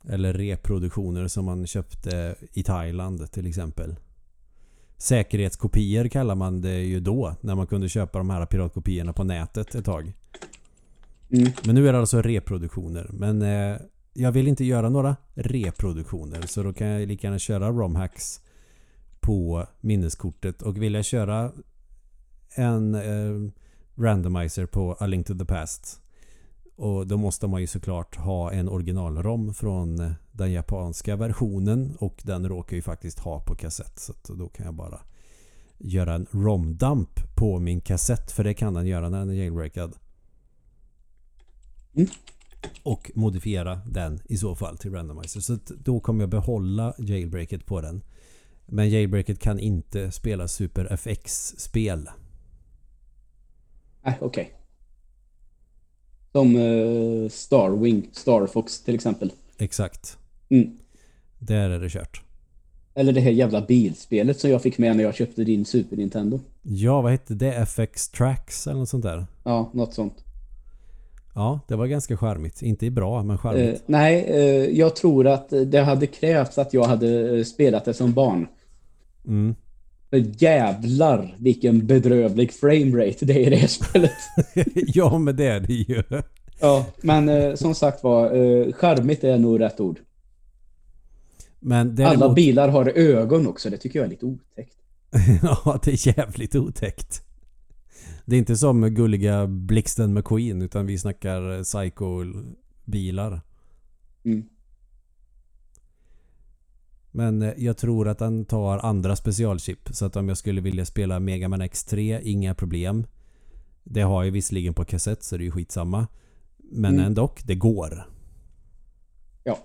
[SPEAKER 2] Eller reproduktioner som man köpte i Thailand till exempel. Säkerhetskopior kallar man det ju då. När man kunde köpa de här piratkopiorna på nätet ett tag.
[SPEAKER 1] Mm.
[SPEAKER 2] Men nu är det alltså reproduktioner. Men eh, jag vill inte göra några reproduktioner. Så då kan jag lika gärna köra romhacks på minneskortet. Och vill jag köra en eh, randomizer på A Link to the Past. Och då måste man ju såklart ha en original-rom från den japanska versionen. Och den råkar ju faktiskt ha på kassett. Så då kan jag bara göra en rom-dump på min kassett. För det kan den göra när den är jailbreakad.
[SPEAKER 1] Mm.
[SPEAKER 2] Och modifiera den i så fall till randomizer. Så då kommer jag behålla jailbreaket på den. Men jailbreaket kan inte spela Super FX-spel.
[SPEAKER 1] Nej, okej. Som eh, Starwing, Starfox till exempel.
[SPEAKER 2] Exakt.
[SPEAKER 1] Mm.
[SPEAKER 2] Där är det kört.
[SPEAKER 1] Eller det här jävla bilspelet som jag fick med när jag köpte din Super Nintendo.
[SPEAKER 2] Ja, vad hette det? FX Tracks eller något sånt där?
[SPEAKER 1] Ja, något sånt.
[SPEAKER 2] Ja, det var ganska charmigt. Inte bra, men
[SPEAKER 1] Eh,
[SPEAKER 2] charmigt.
[SPEAKER 1] nej, eh, jag tror att det hade krävts att jag hade spelat det som barn.
[SPEAKER 2] Mm.
[SPEAKER 1] För jävlar vilken bedrövlig framerate det är i det här spelet.
[SPEAKER 2] ja, men det är det ju.
[SPEAKER 1] Ja, men eh, som sagt var, eh, charmigt är nog rätt ord.
[SPEAKER 2] Men däremot...
[SPEAKER 1] Alla bilar har ögon också, det tycker jag är lite otäckt.
[SPEAKER 2] ja, det är jävligt otäckt. Det är inte som gulliga Blixten McQueen utan vi snackar psycho-bilar.
[SPEAKER 1] Mm.
[SPEAKER 2] Men eh, jag tror att den tar andra specialchip. Så att om jag skulle vilja spela Mega Man X3, inga problem. Det har jag visserligen på kassett så det är ju skitsamma. Men
[SPEAKER 1] Mm.
[SPEAKER 2] ändå, det går.
[SPEAKER 1] Ja.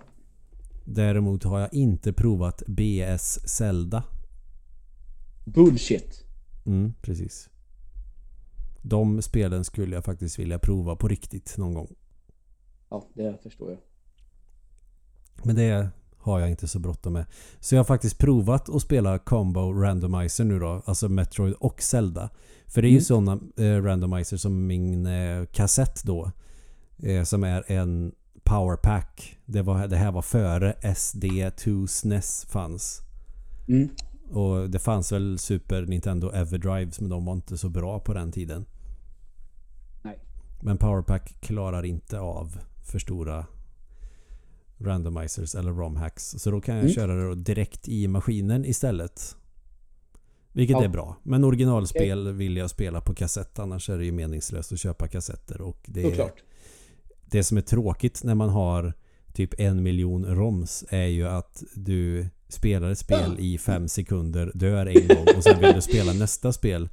[SPEAKER 2] Däremot har jag inte provat BS Zelda.
[SPEAKER 1] Bullshit.
[SPEAKER 2] Mm, precis. De spelen skulle jag faktiskt vilja prova på riktigt någon gång.
[SPEAKER 1] Ja, det förstår jag.
[SPEAKER 2] Men det har jag inte så bråttom med. Så jag har faktiskt provat att spela Combo Randomizer nu då. Alltså Metroid och Zelda. För det är ju
[SPEAKER 1] Mm.
[SPEAKER 2] sådana eh, randomizer som min eh, kassett då. Eh, som är en powerpack. Det, var, det här var före SD2 SNES fanns.
[SPEAKER 1] Mm.
[SPEAKER 2] Och det fanns väl Super Nintendo Everdrives men de var inte så bra på den tiden.
[SPEAKER 1] Nej.
[SPEAKER 2] Men Powerpack klarar inte av för stora randomizers eller romhacks. Så då kan jag
[SPEAKER 1] Mm.
[SPEAKER 2] köra det direkt i maskinen istället. Vilket
[SPEAKER 1] Ja.
[SPEAKER 2] är bra. Men originalspel vill jag spela på kassett. Annars är det ju meningslöst att köpa kassetter. Och det,
[SPEAKER 1] Såklart.
[SPEAKER 2] det som är tråkigt när man har typ en miljon roms är ju att du spelar ett spel i fem sekunder, dör en gång och sen vill du spela nästa spel.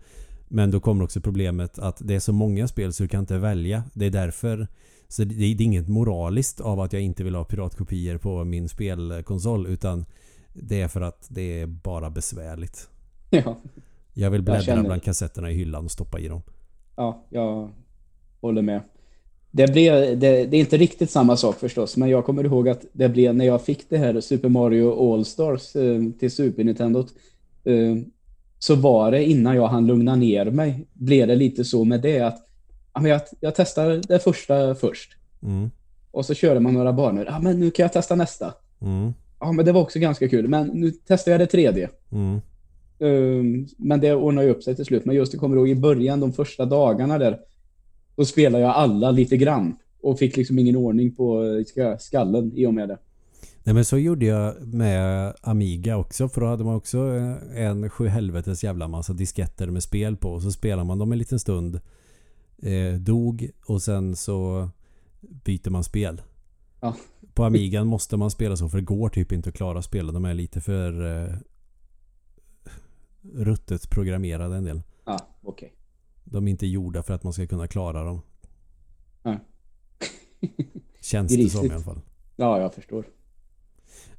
[SPEAKER 2] Men då kommer också problemet att det är så många spel så du kan inte välja. Det är därför så det det är inget moraliskt av att jag inte vill ha piratkopior på min spelkonsol utan det är för att det är bara besvärligt.
[SPEAKER 1] Ja.
[SPEAKER 2] Jag vill bläddra
[SPEAKER 1] känner-
[SPEAKER 2] bland kassetterna i hyllan och stoppa i dem.
[SPEAKER 1] ja, jag håller med. Det, blev, det, det är inte riktigt samma sak förstås, men jag kommer ihåg att det blev när jag fick det här Super Mario All-Stars eh, till Super Nintendo. Eh, så var det innan jag hann lugna ner mig, blev det lite så med det att ja, men jag, jag testar det första först.
[SPEAKER 2] Mm.
[SPEAKER 1] Och så körde man några banor. Ja, men nu kan jag testa nästa.
[SPEAKER 2] Mm.
[SPEAKER 1] Ja, men det var också ganska kul. Men nu testar jag det tredje.
[SPEAKER 2] Mm.
[SPEAKER 1] Um, men det ordnar ju upp sig till slut. Men just det kommer ihåg i början, de första dagarna där, då spelade jag alla lite grann. Och fick liksom ingen ordning på eh, ska- skallen i och med det.
[SPEAKER 2] Nej men så gjorde jag med Amiga också för då hade man också eh, en sjuhelvetes jävla massa disketter med spel på och så spelar man dem en liten stund eh, dog och sen så byter man spel.
[SPEAKER 1] Ja.
[SPEAKER 2] På Amigan måste man spela så för det går typ inte att klara spelen. De är lite för eh, ruttet programmerade en del.
[SPEAKER 1] Ja, okej.
[SPEAKER 2] De är inte gjorda för att man ska kunna klara dem.
[SPEAKER 1] Nej.
[SPEAKER 2] Känns det som i alla fall.
[SPEAKER 1] Ja, jag förstår.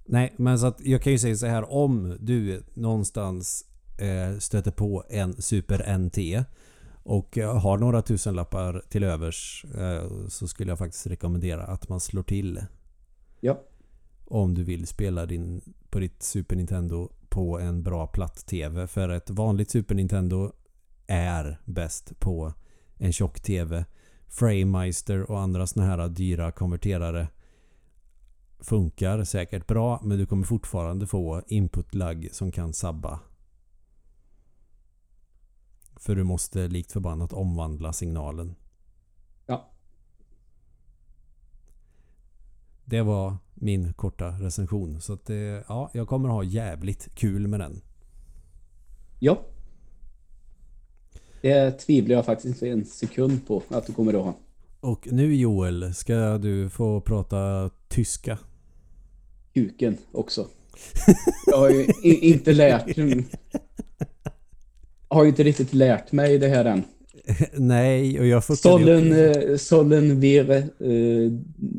[SPEAKER 2] Nej, men så att jag kan ju säga så här om du någonstans eh, stöter på en Super NT och har några tusenlappar till övers eh, så skulle jag faktiskt rekommendera att man slår till.
[SPEAKER 1] Ja.
[SPEAKER 2] Om du vill spela din, på ditt Super Nintendo på en bra platt-TV. För ett vanligt Super Nintendo är bäst på en tjock TV. Framemeister och andra såna här dyra konverterare funkar säkert bra men du kommer fortfarande få input-lag som kan sabba. För du måste likt förbannat omvandla signalen.
[SPEAKER 1] Ja.
[SPEAKER 2] Det var min korta recension. Så att det, ja, jag kommer ha jävligt kul med den.
[SPEAKER 1] Ja. Det tvivlar jag faktiskt inte en sekund på att du kommer att ha.
[SPEAKER 2] Och nu Joel, ska du få prata tyska.
[SPEAKER 1] Kuken också. Jag har ju inte lärt Har ju inte riktigt lärt mig det här än.
[SPEAKER 2] Nej, och jag får...
[SPEAKER 1] Sollen, uh, sollen wir uh,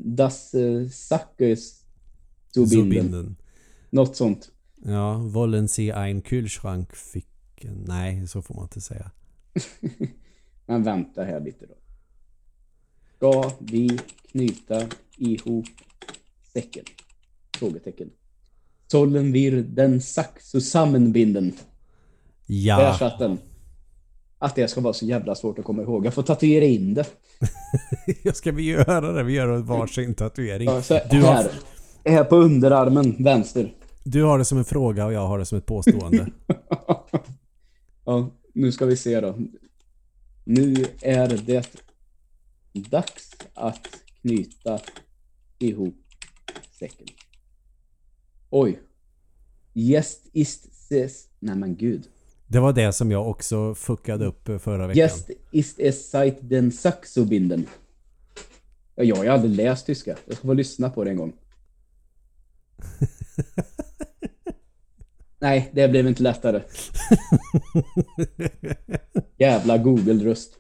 [SPEAKER 1] das uh, Sackes zu binden. Något sånt.
[SPEAKER 2] Ja, wollen Sie ein Kühlschrank ficken? Nej, så får man inte säga.
[SPEAKER 1] Men vänta här lite då. Ska vi knyta ihop säcken? Frågetecken. Sollen wir den Sack zusammenbinden?
[SPEAKER 2] Ja.
[SPEAKER 1] Där satt den. Att det ska vara så jävla svårt att komma ihåg. Jag får tatuera in det.
[SPEAKER 2] Jag ska vi göra det? Vi gör en varsin tatuering. Ja,
[SPEAKER 1] du här. Har... Här på underarmen, vänster.
[SPEAKER 2] Du har det som en fråga och jag har det som ett påstående.
[SPEAKER 1] ja, nu ska vi se då. Nu är det dags att knyta ihop säcken. Oj. Gäst ist ses. Nej men gud.
[SPEAKER 2] Det var det som jag också fuckade upp förra veckan.
[SPEAKER 1] Gäst ist es seit den Saxobinden. Ja, jag har aldrig läst tyska. Jag ska få lyssna på det en gång. Nej, det blev inte lättare. Jävla Google-röst.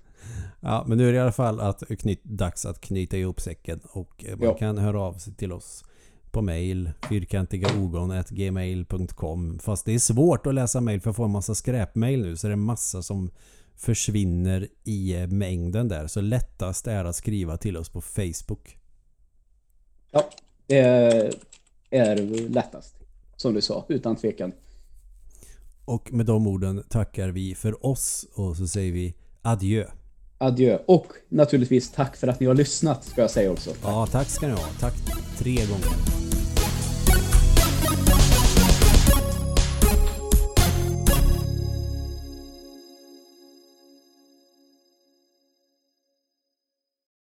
[SPEAKER 2] Ja, men nu är det i alla fall att knyt, dags att knyta ihop säcken och man ja. kan höra av sig till oss på mail fyrkantigaogon.gmail.com Fast det är svårt att läsa mail för jag får en massa skräpmail nu så det är en massa som försvinner i mängden där. Så lättast är att skriva till oss på Facebook.
[SPEAKER 1] Ja, det är lättast. Som du sa, utan tvekan.
[SPEAKER 2] Och med de orden tackar vi för oss och så säger vi adjö.
[SPEAKER 1] Adjö. Och naturligtvis tack för att ni har lyssnat ska jag säga också.
[SPEAKER 2] Ja, tack ska ni ha. Tack tre gånger.